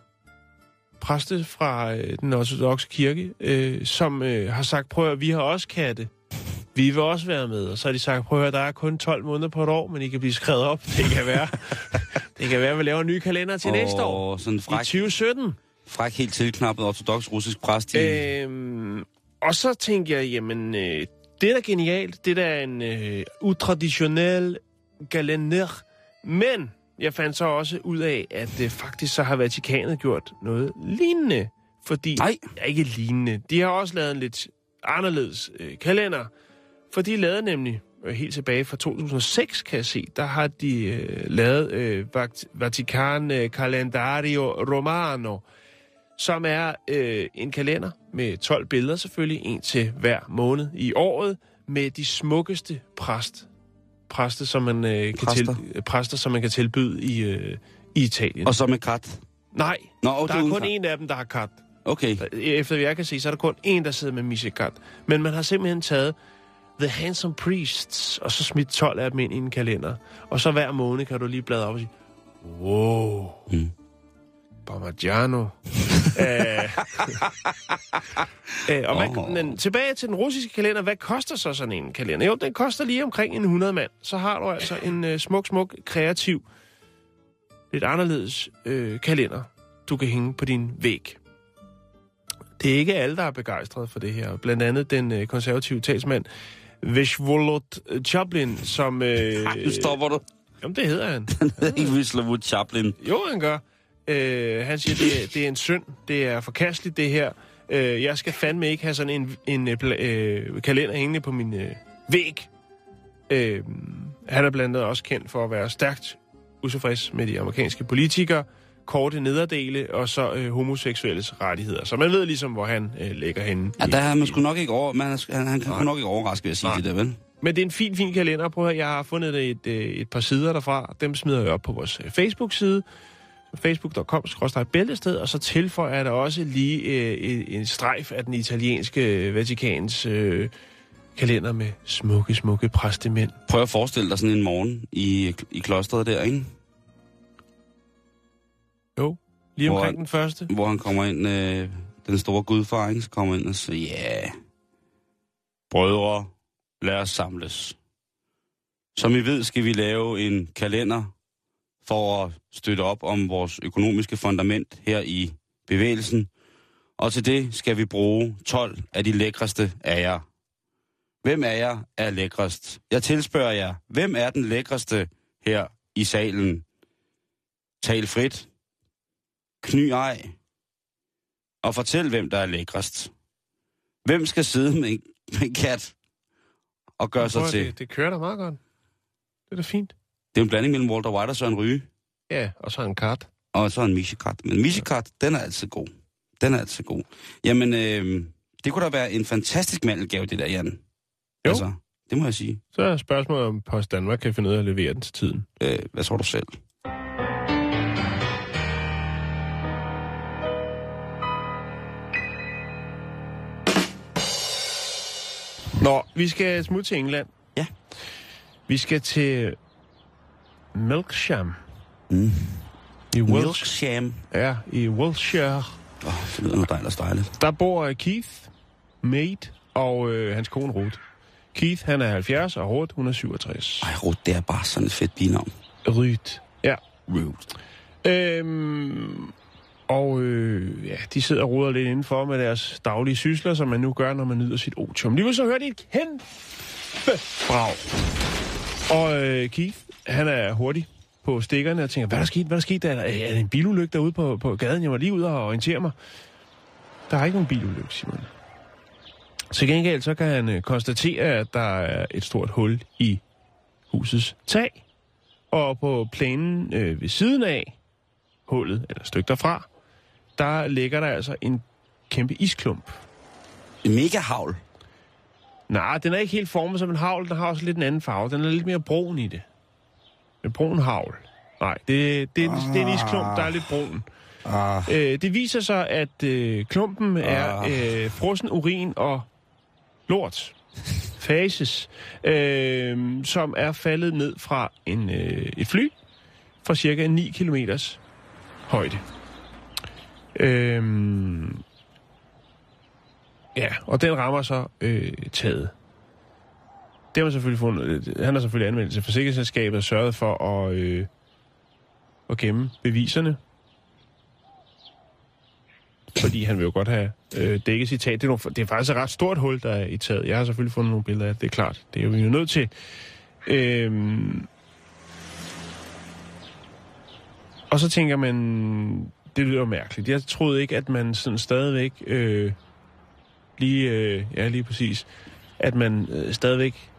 præste fra øh, den ortodoxe kirke, øh, som øh, har sagt, prøv at vi har også katte. Vi vil også være med. Og så har de sagt, prøv at høre, der er kun 12 måneder på et år, men I kan blive skrevet op. Det kan være, [LAUGHS] det kan være at vi laver en ny kalender til næste år. Sådan en I fræk, 2017. fræk helt tilknappet ortodox russisk præst. i- Øhm, og så tænkte jeg, jamen, øh, det er da genialt. Det er da en øh, utraditionel kalender. Men jeg fandt så også ud af, at øh, faktisk så har Vatikanet gjort noget lignende. Fordi, Nej. Ikke lignende. De har også lavet en lidt anderledes øh, kalender. For de lavede nemlig, øh, helt tilbage fra 2006, kan jeg se, der har de øh, lavet øh, Vat- Vatican øh, Calendario Romano, som er øh, en kalender med 12 billeder selvfølgelig, en til hver måned i året, med de smukkeste præst, præster, som man, øh, kan Præster. til, præster, som man kan tilbyde i, øh, i Italien. Og så med kat. Nej, Nå, der er kun en af dem, der har kat. Okay. Efter hvad jeg kan se, så er der kun en, der sidder med missekat. Men man har simpelthen taget The Handsome Priests, og så smidt 12 af dem ind i en kalender. Og så hver måned kan du lige bladre op og sige, wow, Mm. Parmigiano. Æh, [LAUGHS] øh, og hvad, men tilbage til den russiske kalender. Hvad koster så sådan en kalender? Jo, den koster lige omkring en 100 mand. Så har du altså en øh, smuk, smuk, kreativ, lidt anderledes øh, kalender, du kan hænge på din væg. Det er ikke alle, der er begejstrede for det her. Blandt andet den øh, konservative talsmand, Vishvolod Chaplin, som... Øh, Ej, nu stopper du. Jamen, det hedder han. [LAUGHS] Ikke Whistlerwood Chaplin. Jo, han gør. Øh, han siger, det det er en synd. Det er forkasteligt, det her. Øh, jeg skal fandme ikke have sådan en, en øh, øh, kalender hængende på min øh, væg. Øh, han er blandt andet også kendt for at være stærkt utilfreds med de amerikanske politikere, korte nederdele og så øh, homoseksuelles rettigheder. Så man ved ligesom, hvor han øh, ligger henne. Ja, der er man sgu nok ikke over... Man, er, han, han kan nok ikke overraske ved at sige Nej. det der, vel? Men det er en fin, fin kalender. Prøv at høre, jeg har fundet et, øh, et par sider derfra. Dem smider jeg op på vores øh, Facebook-side. facebook.com-bæltested, og så tilføjer jeg der også lige øh, en, strejf af den italienske øh, Vatikans øh, kalender med smukke, smukke præstemænd. Prøv at forestille dig sådan en morgen i, i klosteret der, ikke? Jo, lige Hvor- omkring den første. Hvor han kommer ind, øh, den store gudfar, ikke? Så kommer ind og siger, ja, yeah. brødre, lad os samles. Som I ved, skal vi lave en kalender for at støtte op om vores økonomiske fundament her i bevægelsen. Og til det skal vi bruge 12 af de lækreste af jer. Hvem af jer er lækrest? Jeg tilspørger jer, hvem er den lækreste her i salen? Tal frit. Kny ej. Og fortæl, hvem der er lækrest. Hvem skal sidde med en, med en kat og gøre sig til? Det, det kører da meget godt. Det er da fint. Det er en blanding mellem Walter White og Søren Ryge. Ja, og så en kart. Og så en Mishikat. Men Mishikat, den er altid god. Den er altid god. Jamen, øh, det kunne da være en fantastisk mandelgave, det der, Jan. Jo. Altså, det må jeg sige. Så er spørgsmålet, om Post Danmark kan finde ud af at levere den til tiden. Øh, hvad tror du selv? Nå, vi skal smutte til England. Ja. Vi skal til Milksham. Mm. I. Milksham. Ja, i Wiltshire. Åh, oh, det lyder noget dejligt dejligt. Der bor øh, Keith, Mate og øh, hans kone Ruth. Keith, han er 70, og Ruth, hun er 67. Ej, Ruth, det er bare sådan et fedt binavn. Ruth. Ja. Ruth. Øhm, og øh, ja, de sidder og ruder lidt indenfor med deres daglige sysler, som man nu gør, når man nyder sit otium. Lige så hører de et kæmpe brag. Og øh, Keith, han er hurtig på stikkerne og tænker, hvad er der sket? Hvad er der sket? Er der, er der øh, en bilulykke derude på, på gaden? Jeg var lige ude og orientere mig. Der er ikke nogen bilulykke, Simon. Til gengæld så kan han øh, konstatere, at der er et stort hul i husets tag. Og på planen øh, ved siden af hullet, eller et stykke derfra, der ligger der altså en kæmpe isklump. En mega havl. Nej, den er ikke helt formet som en havl. Den har også lidt en anden farve. Den er lidt mere brun i det. En brun havl. Nej, det, det, er en- det er en isklump, der er lidt brun. Ah, Øh, det viser sig, at øh, klumpen er øh, frossen urin og lort. Fases. Øh, som er faldet ned fra en, øh, et fly fra cirka 9 km højde. Øhm, ja, og den rammer så øh, taget. Det har man selvfølgelig fundet, øh, han har selvfølgelig anmeldt til forsikringsselskabet og sørget for at, øh, at gemme beviserne. Fordi han vil jo godt have øh, dækket sit tag. Det er, nogle, det er faktisk et ret stort hul, der er i taget. Jeg har selvfølgelig fundet nogle billeder af det, det er klart. Det er jo vi jo nødt til. Øh, og så tænker man, det lyder mærkeligt. Jeg troede ikke, at man sådan stadigvæk øh, lige, øh, ja lige præcis, at man øh, stadigvæk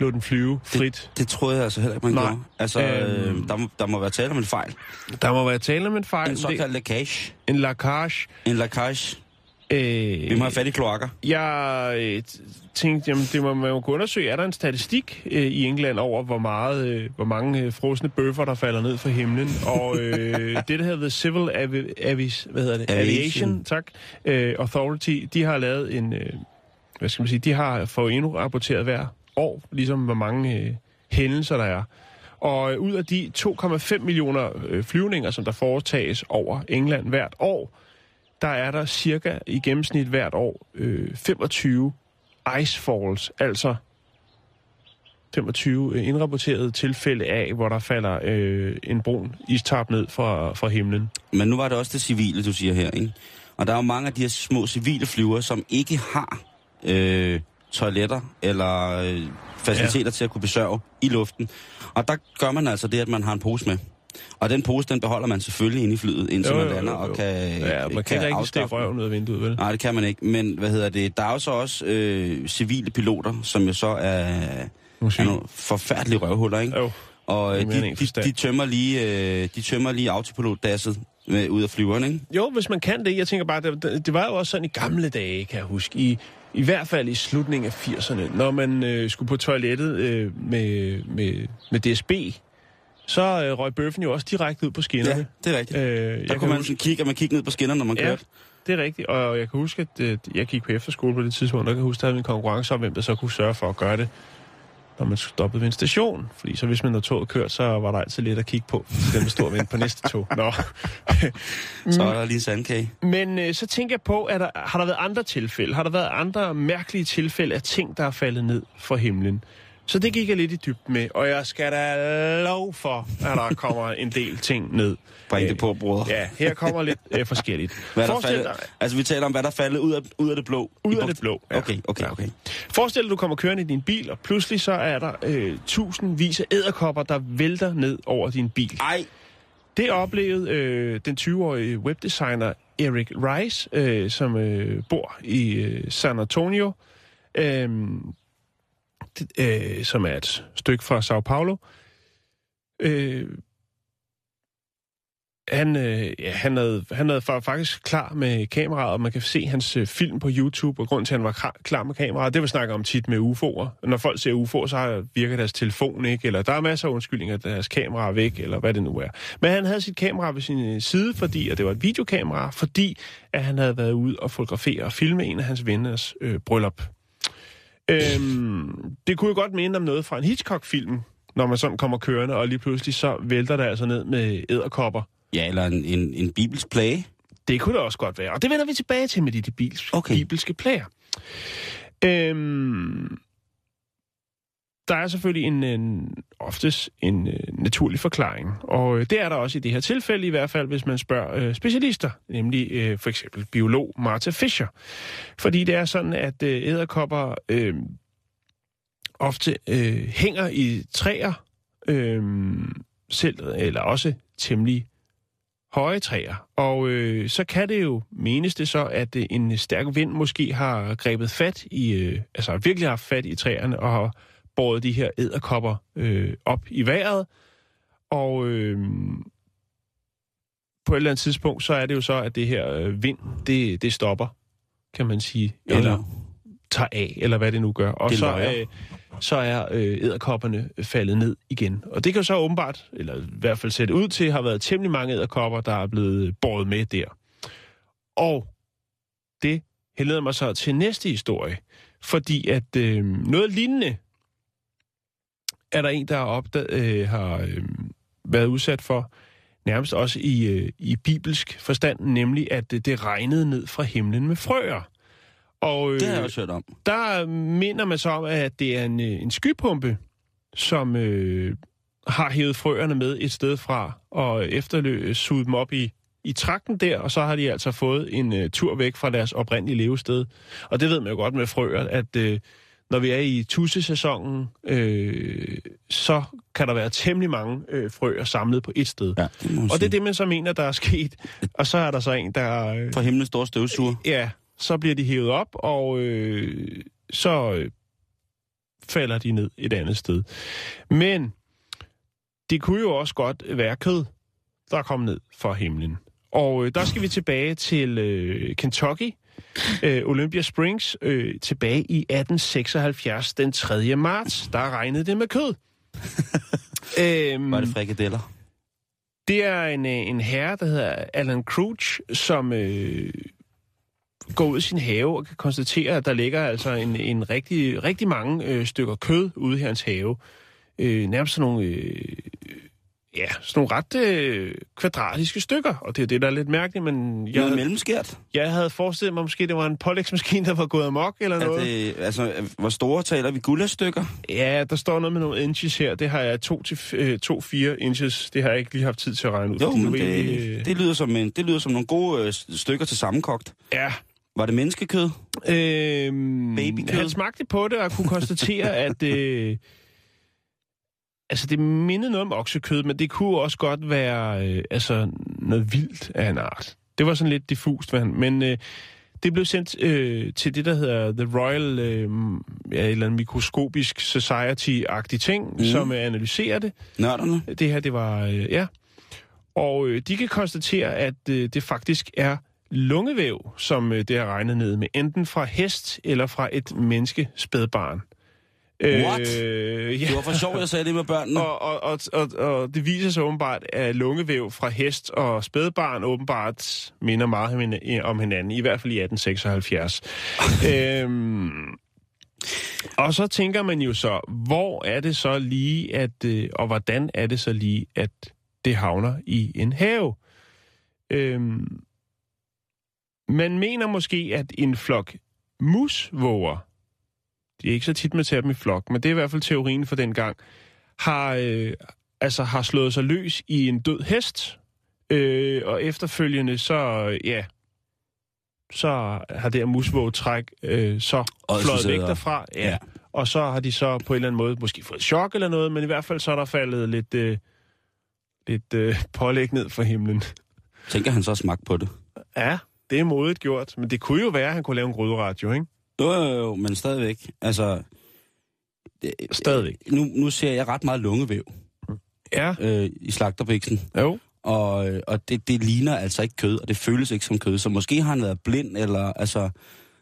lå den flyve frit. Det, det troede jeg altså heller ikke, man Nej. gjorde. Altså, Øhm. øh, der, må, der må være tale om en fejl. Der må være tale om en fejl. En såkaldt lækage. en lakage. En lækage. Øh, Vi må have fat i kloakker. Jeg øh, tænkte, jamen, det må man jo kunne undersøge. Er der en statistik øh, i England over, hvor, meget, øh, hvor mange øh, frosne bøffer, der falder ned fra himlen? Og øh, [LAUGHS] det, der hedder The Civil Avi- Avis, hvad hedder det? Aviation. Aviation tak, øh, Authority, de har lavet en, øh, hvad skal man sige, de har fået endnu rapporteret hver år, ligesom hvor mange øh, hændelser der er. Og øh, ud af de 2,5 millioner øh, flyvninger, som der foretages over England hvert år, der er der cirka i gennemsnit hvert år øh, 25 icefalls, altså 25 øh, indrapporterede tilfælde af, hvor der falder øh, en brun istap ned fra, fra himlen. Men nu var det også det civile, du siger her, ikke? Og der er jo mange af de her små civile flyver, som ikke har øh, toiletter eller øh, faciliteter ja. til at kunne besørge i luften. Og der gør man altså det, at man har en pose med. Og den pose, den beholder man selvfølgelig inde i flyet, indtil Jo, man lander jo, jo. og kan Ja, man kan, kan ikke rigtig stikke røven ud af vinduet, vel? Nej, det kan man ikke. Men hvad hedder det? Der er jo så også øh, civile piloter, som jo så er, er Måske. nogle forfærdelige røvhuller, ikke? Jo. Og er øh, de, de, de, tømmer lige, øh, de tømmer lige autopilotdasset med, ud af flyveren, ikke? Jo, hvis man kan det. Jeg tænker bare, det, det var jo også sådan i gamle dage, kan jeg huske. I, i hvert fald i slutningen af 80'erne, når man øh, skulle på toilettet øh, med, med, med DSB, så øh, røg bøffen jo også direkte ud på skinnerne. Ja, det er rigtigt. Øh, Der jeg kunne kan man huske, kigge, at man kigge ned på skinnerne, når man Ja. kørte. det er rigtigt, og jeg kan huske, at øh, jeg gik på efterskole på det tidspunkt, og jeg kan huske, at der havde en konkurrence om, hvem der så kunne sørge for at gøre det, når man stoppede ved en station. Fordi så hvis man når toget kørt, så var der altid lidt at kigge på, dem, der stod og på næste tog. Nå. [LAUGHS] Så er der lige en sandkage. Men øh, så tænker jeg på, at der, har der været andre tilfælde? Har der været andre mærkelige tilfælde af ting, der er faldet ned fra himlen? Så det gik jeg lidt i dybden med, og jeg skal da lov for, at der kommer en del ting ned. Bring det på, bror. Ja, her kommer lidt øh, forskelligt. Hvad der Forestil faldet, dig, altså, vi taler om, hvad der er faldet ud af, ud af det blå. Ud af det blå, ja. Okay, okay, Ja. okay. Forestil dig, du kommer kørende i din bil, og pludselig så er der øh, tusindvis af æderkopper, der vælter ned over din bil. Ej, Det oplevede øh, den 20-årige webdesigner Eric Rice, øh, som øh, bor i øh, San Antonio, øh, øh, som er et stykke fra Sao Paulo. Øh, han, øh, ja, han, havde, han havde faktisk klar med kameraet, og man kan se hans øh, film på YouTube, og grund til, at han var klar, med kameraet, det var snakker om tit med UFO'er. Når folk ser UFO'er, så virker deres telefon ikke, eller der er masser af undskyldninger, at deres kamera er væk, eller hvad det nu er. Men han havde sit kamera ved sin øh, side, fordi, og det var et videokamera, fordi at han havde været ude og fotografere og filme en af hans venners øh, bryllup. Øhm, det kunne jo godt minde om noget fra en Hitchcock-film, når man sådan kommer kørende, og lige pludselig så vælter det altså ned med æderkopper. ja, eller en, en, en bibelsk plage. Det kunne det også godt være. Og det vender vi tilbage til med de, de bibelske, Okay. okay. bibelske plager. Øhm, der er selvfølgelig en, en oftest en øh, naturlig forklaring. Og øh, det er der også i det her tilfælde, i hvert fald hvis man spørger øh, specialister, nemlig øh, for eksempel biolog Martha Fischer. Fordi det er sådan, at øh, æderkopper øh, ofte øh, hænger i træer, øh, selv, eller også temmelig høje træer. Og øh, så kan det jo menes det så, at øh, en stærk vind måske har grebet fat i, øh, altså virkelig har haft fat i træerne og har båret de her æderkopper øh, op i vejret. Og øh, på et eller andet tidspunkt, så er det jo så, at det her øh, vind, det, det stopper, kan man sige. Eller tager af, eller hvad det nu gør. Og så, øh, så er øh, æderkopperne faldet ned igen. Og det kan jo så åbenbart, eller i hvert fald sætte ud til, har været temmelig mange æderkopper, der er blevet båret med der. Og det hælder mig så til næste historie, fordi at øh, noget lignende er der en, der har, opdaget, øh, har øh, været udsat for, nærmest også i, øh, i bibelsk forstand, nemlig at øh, det regnede ned fra himlen med frøer. Og øh, Det har jeg også hørt om. der minder man så om, at det er en, øh, en skypumpe, som øh, har hævet frøerne med et sted fra, og efterløb suget dem op i, i trakten der, og så har de altså fået en øh, tur væk fra deres oprindelige levested. Og det ved man jo godt med frøer, at øh, når vi er i tussesæsonen, øh, så kan der være temmelig mange øh, frøer samlet på et sted. Ja, det Og det er det, man så mener, der er sket. Og så er der så en, der... Øh, For himlens store støvsuger. Ja, så bliver de hævet op, og øh, så øh, falder de ned et andet sted. Men det kunne jo også godt være kød, der kom ned fra himlen. Og øh, der skal vi tilbage til øh, Kentucky, øh, Olympia Springs, øh, tilbage i 1876, den 3. marts. Der regnede det med kød. [LAUGHS] øhm, Var det frikadeller? det er en, øh, en herre, der hedder Alan Crouch, som øh, går ud i sin have og kan konstatere, at der ligger altså en, en rigtig, rigtig mange øh, stykker kød ude i hans have. Øh, nærmest sådan nogle, øh, ja, sådan nogle ret øh, kvadratiske stykker, og det er det, der er lidt mærkeligt, men jeg, Noget mellemskært? jeg havde forestillet mig, måske det var en pålægsmaskine, der var gået amok eller Er noget. det, altså, hvor store taler vi? Guldstykker? Ja, der står noget med nogle inches her. Det har jeg 2-4 inches. Det har jeg ikke lige haft tid til at regne ud. Jo, men det, egentlig, øh, det, lyder som en, det lyder som nogle gode øh, stykker til sammenkogt. Ja, Var det menneskekød? Øhm, Babykød? Han smagte på det og kunne konstatere, at øh, altså det mindede noget om oksekød, men det kunne også godt være øh, altså noget vildt af en art. Det var sådan lidt diffust, hvad han, men øh, det blev sendt øh, til det, der hedder The Royal øh, ja, et eller andet mikroskopisk Society-agtig ting, mm. som øh, analyserer det. Nørderne? Det her, det var, øh, ja. Og øh, de kan konstatere, at øh, det faktisk er lungevæv, som øh, det er regnet ned med, enten fra hest eller fra et menneske spædbarn. What? Øh, ja. Det var for sjovt, jeg sagde det med børnene. Og, og, og, og, og det viser sig åbenbart, at lungevæv fra hest og spædbarn åbenbart minder meget om hin- om hinanden, i hvert fald i 1876. [LAUGHS] øhm, og så tænker man jo så, hvor er det så lige, at, øh, og hvordan er det så lige, at det havner i en have? Øhm, man mener måske, at en flok musvåger, det er ikke så tit, man ser dem i flok, men det er i hvert fald teorien for den gang, har, øh, altså har slået sig løs i en død hest, øh, og efterfølgende så, ja, så har det her musvågetræk øh, så fløjet væk derfra, ja. ja. ja. Og så har de så på en eller anden måde måske fået chok eller noget, men i hvert fald så er der faldet lidt, øh, lidt øh, pålæg ned fra himlen. Tænker han så smagt på det? Ja, det er modigt gjort, men det kunne jo være, at han kunne lave en gryderadio, ikke? Jo, jo, jo, men stadigvæk. Altså, det, Stadigvæk. Nu, nu ser jeg ret meget lungevæv Ja, øh, i slagterbiksen, jo. og, øh, og det, det ligner altså ikke kød, og det føles ikke som kød. Så måske har han været blind, eller altså...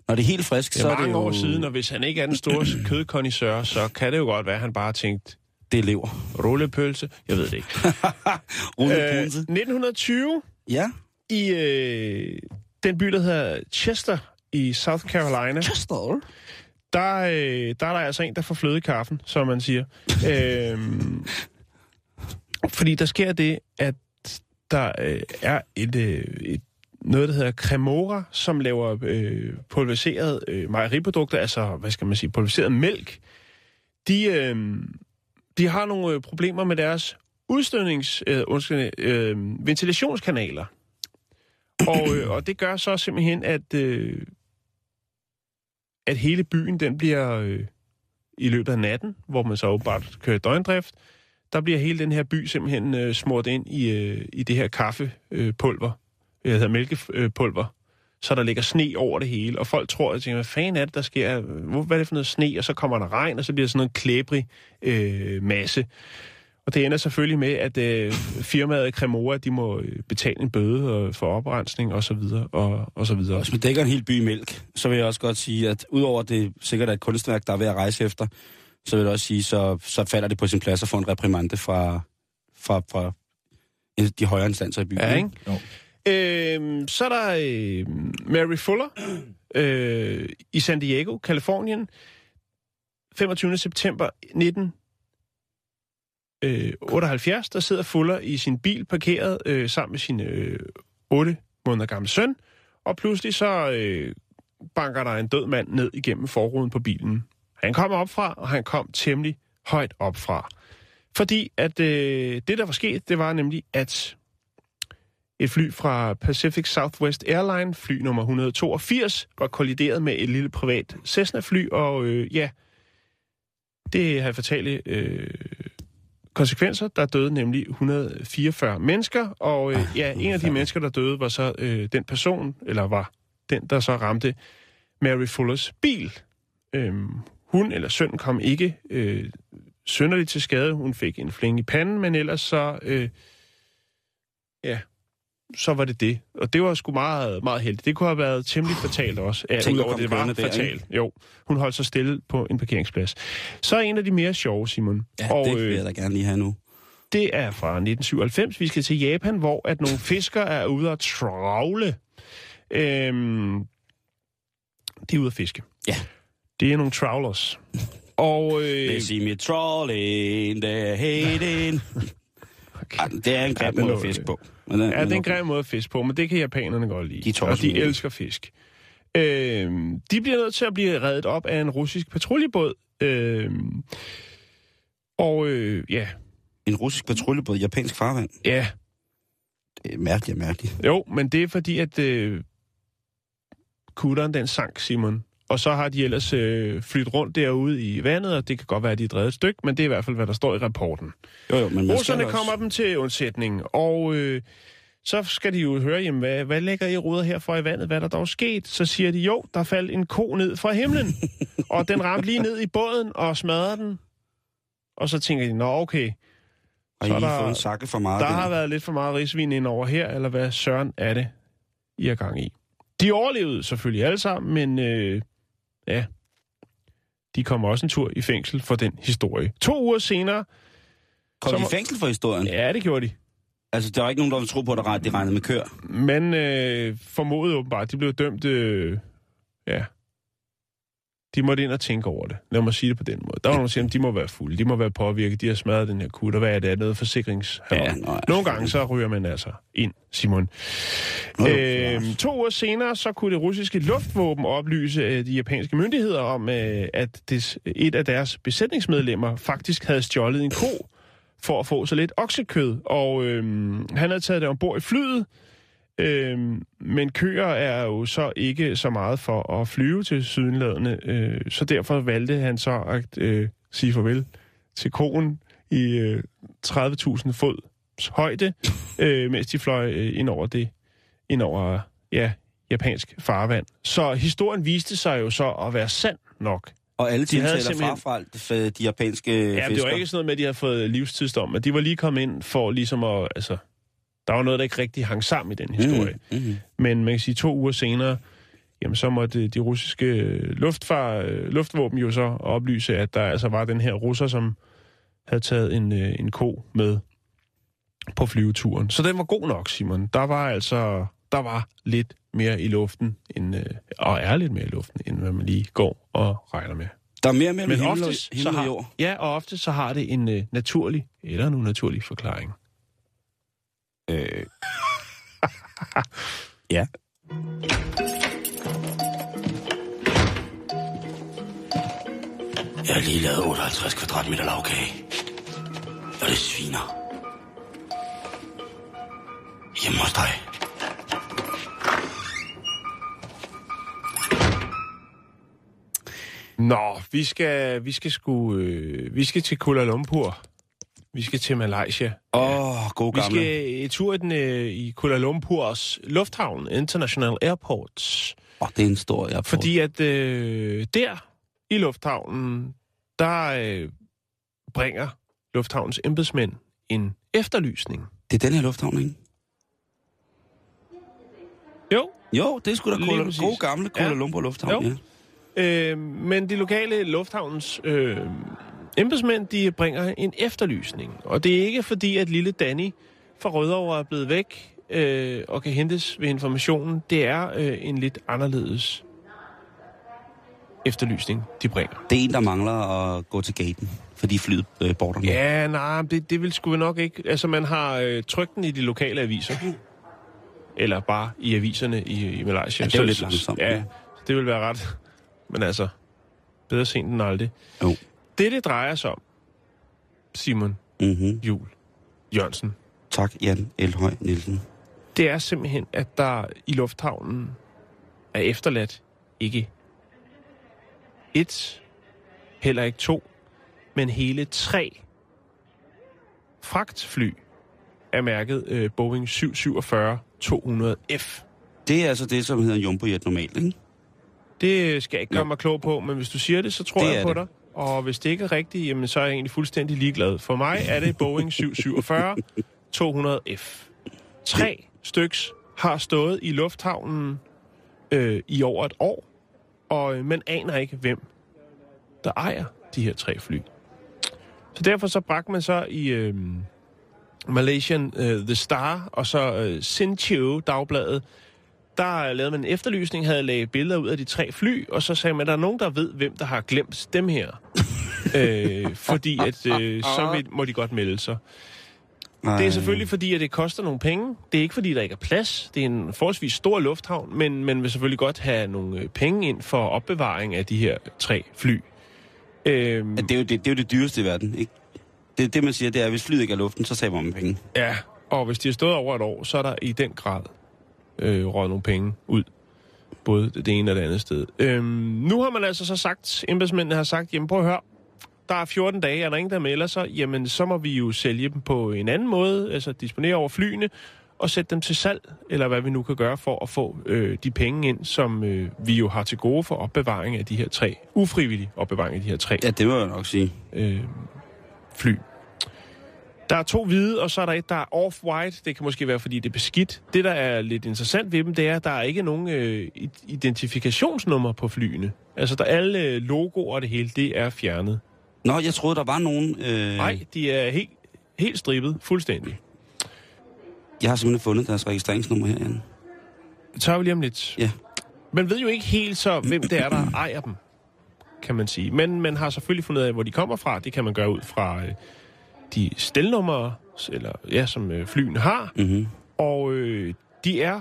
Når det er helt frisk, Det så er er det mange jo... år siden, og hvis han ikke er den store [CLEARS THROAT] kødkondisør, så kan det jo godt være, at han bare har tænkt, Det er lever. rullepølse, jeg ved det ikke. [LAUGHS] Rulle Øh, øh, 1920 Ja. i øh, den by, der hedder Chester i South Carolina, Chester. der, øh, der er der altså en, der får fløde i kaffen, som man siger. [LAUGHS] øhm, fordi der sker det, at der øh, er et, øh, et noget, der hedder Cremora, som laver øh, pulveriseret øh, mejeriprodukter, altså, hvad skal man sige, pulveriseret mælk. De, øh, de har nogle øh, problemer med deres udstødnings, øh, undskyld, øh, ventilationskanaler. Og, øh, og det gør så simpelthen, at, øh, at hele byen, den bliver øh, i løbet af natten, hvor man så åbenbart kører døgndrift, der bliver hele den her by simpelthen øh, smurt ind i, øh, i det her kaffepulver, øh, pulver, hedder mælkepulver, så der ligger sne over det hele, og folk tror, at tænker, hvad fanden er det, der sker? Hvad er det for noget sne? Og så kommer der regn, og så bliver det sådan noget klæbrig øh, masse. Og det ender selvfølgelig med, at øh, firmaet Cremora, de må øh, betale en bøde øh, for oprensning og så videre, og, og så videre. Hvis man dækker en hel by i mælk, så vil jeg også godt sige, at udover det sikkert er et kunstværk, der er ved at rejse efter, så vil jeg også sige, så, så falder det på sin plads at få en reprimande fra, fra, fra de højere instanser i byen. Ja, ikke? Jo. Øhm, så er der øh, Mary Fuller øh, i San Diego, Kalifornien. 25. september 19 øh, 78, der sidder Fuller i sin bil parkeret øh, sammen med sin øh, 8 måneder gamle søn, og pludselig så øh, banker der en død mand ned igennem forruden på bilen. Han kom op fra, og han kom temmelig højt op fra. Fordi at øh, det, der var sket, det var nemlig, at et fly fra Pacific Southwest Airline, fly nummer 182, var kollideret med et lille privat Cessna-fly, og øh, ja, det har jeg fortalt øh, konsekvenser. Der døde nemlig 144 mennesker, og øh, ja, en af de mennesker, der døde, var så øh, den person, eller var den, der så ramte Mary Fullers bil. Øhm, hun eller søn kom ikke øh, synderligt til skade. Hun fik en fling i panden, men ellers så, øh, ja, så var det det. Og det var sgu meget, meget heldigt. Det kunne have været temmelig fatalt også. Ja, Tænk udover det var der, fatalt. Jo, hun holdt sig stille på en parkeringsplads. Så er en af de mere sjove, Simon. Ja, og, det vil jeg da gerne lige have nu. det er fra 1997. Vi skal til Japan, hvor at nogle fiskere er ude at travle. Øhm, de er ude at fiske. Ja. Det er nogle trawlers. Og øh, They see me trawling, they're hating. [LAUGHS] Ej, det er en Ja, grim måde at fiske på. Men, øh, ja, det er en grim måde at fiske på, men det kan japanerne godt lide. De er og de med det. elsker fisk. Øhm, de bliver nødt til at blive reddet op af en russisk patruljebåd. Øhm, og øh, ja, En russisk patruljebåd i japansk farvand. ja, Det er mærkeligt, mærkeligt. Jo, men det er fordi, at øh, kutteren den sank, Simon. Og så har de ellers øh, flyttet rundt derude i vandet, og det kan godt være, at de er drevet et stykke, men det er i hvert fald, hvad der står i rapporten. Jo, jo, men Russerne også... kommer dem til undsætning, og øh, så skal de jo høre, jamen, hvad, hvad lægger I ruder her for i vandet? Hvad er der dog sket? Så siger de, jo, der faldt en ko ned fra himlen, [LAUGHS] og den ramte lige ned i båden og smadrede den. Og så tænker de, nå okay, Har så I er der- fået sakke for meget? der der? har været lidt for meget risvin ind over her, eller hvad søren er det, I er gang i? De overlevede selvfølgelig alle sammen, men øh, ja, de kommer også en tur i fængsel for den historie. To uger senere, Kom så de i fængsel for historien? ja, det gjorde de. Altså, der var ikke nogen, der ville tro på, at der- de regnede med kør. Men øh, formodede åbenbart, de blev dømt, øh, ja, de måtte ind og tænke over det. Lad mig sige det på den måde. Der var nogen, der siger, at de må være fulde, de må være påvirket, de har smadret den her kutter. Hvad er det? Er noget forsikrings? Ja. Nogle gange så ryger man altså ind, Simon. Nå, Øhm, to uger senere, så kunne det russiske luftvåben oplyse øh, de japanske myndigheder om, øh, at det, et af deres besætningsmedlemmer faktisk havde stjålet en ko for at få så lidt oksekød. Og øhm, han havde taget det ombord i flyet, øhm, men køer er jo så ikke så meget for at flyve til sydenladende, øh, så derfor valgte han så at øh, sige farvel til koen i øh, 30.000 fod højde, [LAUGHS] øh, mens de fløj øh, ind over det, ind over, ja, japansk farvand. Så historien viste sig jo så at være sand nok. Og alle De havde tiltaler simpelthen- for de japanske Ja, fiskere. det var ikke sådan noget med, at de havde fået livstidsdom, men de var lige kommet ind for ligesom at, altså, der var noget, der ikke rigtig hang sammen i den historie. Mm, mm. Men man kan sige, to uger senere, jamen så måtte de russiske luftfar, øh, luftvåben jo så oplyse, at der altså var den her russer, som havde taget en, øh, en ko med på flyveturen. Så den var god nok, Simon. Der var altså der var lidt mere i luften, end, øh, og er lidt mere i luften, end hvad man lige går og regner med. Der er mere mellem Men himmel, ofte, og, så himmel og jord. ja, og ofte så har det en øh, naturlig eller en unaturlig forklaring. Øh. [LAUGHS] ja. Jeg har lige lavet 58 kvadratmeter lavkage. Og det sviner. Hjemme hos dig. Nå, vi skal, vi skal sgu, øh, vi skal til Kuala Lumpur. Vi skal til Malaysia. Åh, oh, god Vi gamle. skal i tur i, den, øh, i Kuala Lumpurs lufthavn, International Airport. Åh, oh, det er en stor airport. Fordi at øh, der i lufthavnen, der øh, bringer lufthavns embedsmænd en efterlysning. Det er den her lufthavn, ikke? Jo, Jo, det er sgu da Kuala, præcis. god gamle Kuala Ja. Lumpur Lufthavn, Jo. ja. Øh, men de lokale lufthavns øh, embedsmænd, de bringer en efterlysning. Og det er ikke fordi, at lille Danny fra Rødovre er blevet væk øh, og kan hentes ved informationen. Det er øh, en lidt anderledes efterlysning, de bringer. Det er en, der mangler at gå til gaten, fordi flyet øh, border nu. Ja, nej, det, det vil sgu nok ikke. Altså, man har øh, trykt den i de lokale aviser. Eller bare i aviserne i, i Malaysia. Ja, det er lidt langsomt, Ja, ja. det vil være ret. Men altså, bedre sent end aldrig. Jo. Det, det drejer sig om, Simon Mm-hmm. Jul Jørgensen, Tak, Jan Elhøj Nielsen. det er simpelthen, at der i lufthavnen er efterladt ikke et, heller ikke to, men hele tre fragtfly er mærket øh, Boeing 747-200F. Det er altså det, som hedder en jumbojet normalt, ikke? Det skal jeg ikke gøre mig klog på, men hvis du siger det, så tror Det jeg på det. dig. Og hvis det ikke er rigtigt, jamen, så er jeg egentlig fuldstændig ligeglad. For mig er det Boeing 747-200F. Tre styks har stået i lufthavnen øh, i over et år, og øh, man aner ikke, hvem der ejer de her tre fly. Så derfor så bragte man så i øh, Malaysian øh, The Star og så øh, Sinchio Dagbladet, der lavede man en efterlysning, havde lagt billeder ud af de tre fly, og så sagde man, at der er nogen, der ved, hvem der har glemt dem her. [LAUGHS] øh, fordi at, øh, så vil, må de godt melde sig. Det er selvfølgelig fordi, at det koster nogle penge. Det er ikke fordi, der ikke er plads. Det er en forholdsvis stor lufthavn, men man vil selvfølgelig godt have nogle øh, penge ind for opbevaring af de her tre fly. Øhm, Ja, det, er jo det, det er jo det dyreste i verden, ikke? Det, det man siger, det er, at hvis flyet ikke er i luften, så taber man penge. Ja, og hvis de har stået over et år, så er der i den grad øh, røget nogle penge ud. Både det ene og det andet sted. Øhm, nu har man altså så sagt, embedsmændene har sagt, jamen prøv at høre, der er 14 dage, er der ingen, der melder sig, jamen så må vi jo sælge dem på en anden måde, altså disponere over flyene, og sætte dem til salg, eller hvad vi nu kan gøre for at få øh, de penge ind, som øh, vi jo har til gode for opbevaring af de her tre, ufrivillig opbevaring af de her tre Ja, det må jeg nok sige. øh, fly. Der er to hvide, og så er der et, der er off-white. Det kan måske være, fordi det er beskidt. Det, der er lidt interessant ved dem, det er, at der er ikke nogen øh, identifikationsnummer på flyene. Altså, der alle øh, logoer og det hele, det er fjernet. Nå, jeg troede, der var nogen... Øh... Nej, de er helt, helt stribet, fuldstændig. Jeg har simpelthen fundet deres registreringsnummer her, Jan. Det tager vi lige om lidt. Ja. Man ved jo ikke helt så, hvem det er, der ejer dem, kan man sige. Men man har selvfølgelig fundet af, hvor de kommer fra. Det kan man gøre ud fra øh, de stelnumre, eller, ja, som øh, flyene har. Mm-hmm. Og øh, de er,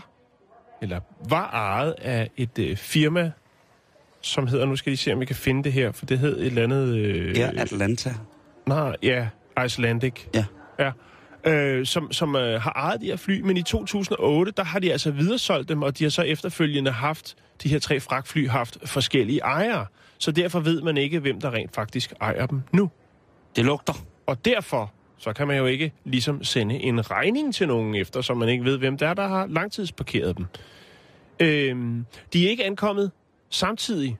eller var ejet af et øh, firma, som hedder, nu skal I se, om vi kan finde det her, for det hed et eller andet... Øh, Ja, Atlanta. Nej, ja, Icelandic. Ja. Ja. Øh, som som øh, har ejet de her fly, men i 2008, der har de altså videresolgt dem, og de har så efterfølgende haft, de her tre fragtfly, haft forskellige ejere. Så derfor ved man ikke, hvem der rent faktisk ejer dem nu. Det lugter. Og derfor, så kan man jo ikke ligesom sende en regning til nogen efter, så man ikke ved, hvem der er, der har langtidsparkeret dem. Øhm, de er ikke ankommet samtidig.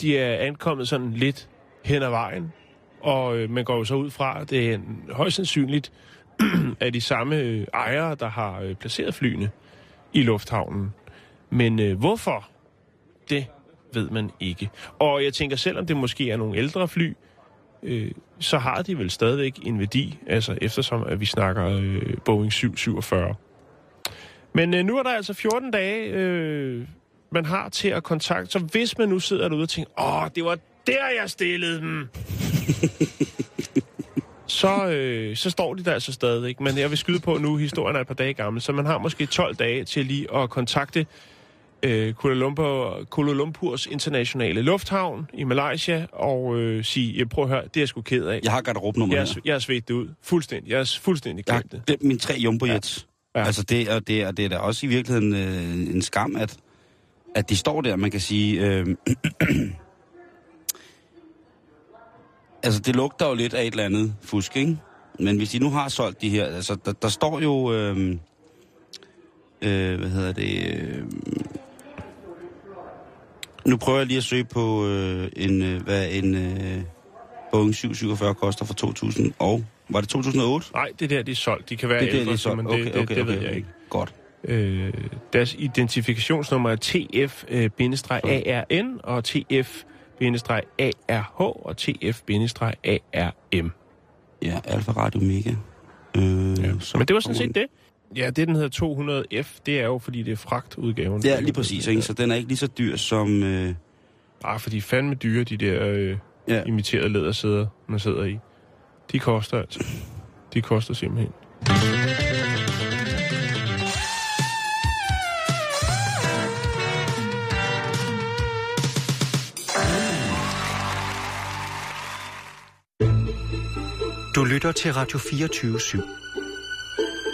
De er ankommet sådan lidt hen ad vejen, og øh, man går jo så ud fra, at det er en- højst sandsynligt [CLEARS THROAT] af de samme øh, ejere, der har øh, placeret flyene i lufthavnen. Men øh, hvorfor? Det ved man ikke. Og jeg tænker, selvom det måske er nogle ældre fly, øh, så har de vel stadigvæk en værdi, altså eftersom at vi snakker øh, Boeing 747. Men øh, nu er der altså 14 dage, øh, man har til at kontakte. Så hvis man nu sidder derude og tænker, åh, det var der, jeg stillede dem. [LAUGHS] så, øh, så står de der altså stadigvæk. Men jeg vil skyde på nu, historien er et par dage gammel, så man har måske 12 dage til lige at kontakte øh, Kuala, Lumpur, Kuala Lumpurs internationale lufthavn i Malaysia og øh, sige, jeg prøv at høre, det er jeg sgu ked af. Jeg har garderobnummer Jeg, her. er- jeg har svedt det ud. Fuldstændig. Jeg er fuldstændig Jeg det. glemt mine tre jumbojets. Ja. Ja. Altså det, og det, og det er da også i virkeligheden øh, en skam, at, at de står der, man kan sige... Øh, [CLEARS THROAT] altså det lugter jo lidt af et eller andet fusk, ikke? Men hvis de nu har solgt de her, altså der, der står jo... Øh, øh, hvad hedder det... Øh, nu prøver jeg lige at søge på øh, en, øh, hvad en øh, Boeing 747 koster for 2000 og... Var det 2008? Nej, det der, det er solgt. De kan være Det det, ældre, de er solgt. men Okay, det, det, okay, det ved okay, jeg okay. ikke. Godt. Øh, deres identifikationsnummer er TF-ARN og TF-ARH og TF-ARM. Ja, Alfa Radio Mega. Øh, Ja. Men det var sådan set det. Ja, det den hedder 200F, det er jo fordi det er fragtudgaven. Det er lige præcis, ikke? Så den er ikke lige så dyr som, øh, Ah, for de er fandme dyre, de der øh, Ja. ja. imiterede lædersæder, man sidder i. De koster altså. De koster simpelthen. Du lytter til Radio 24 /7.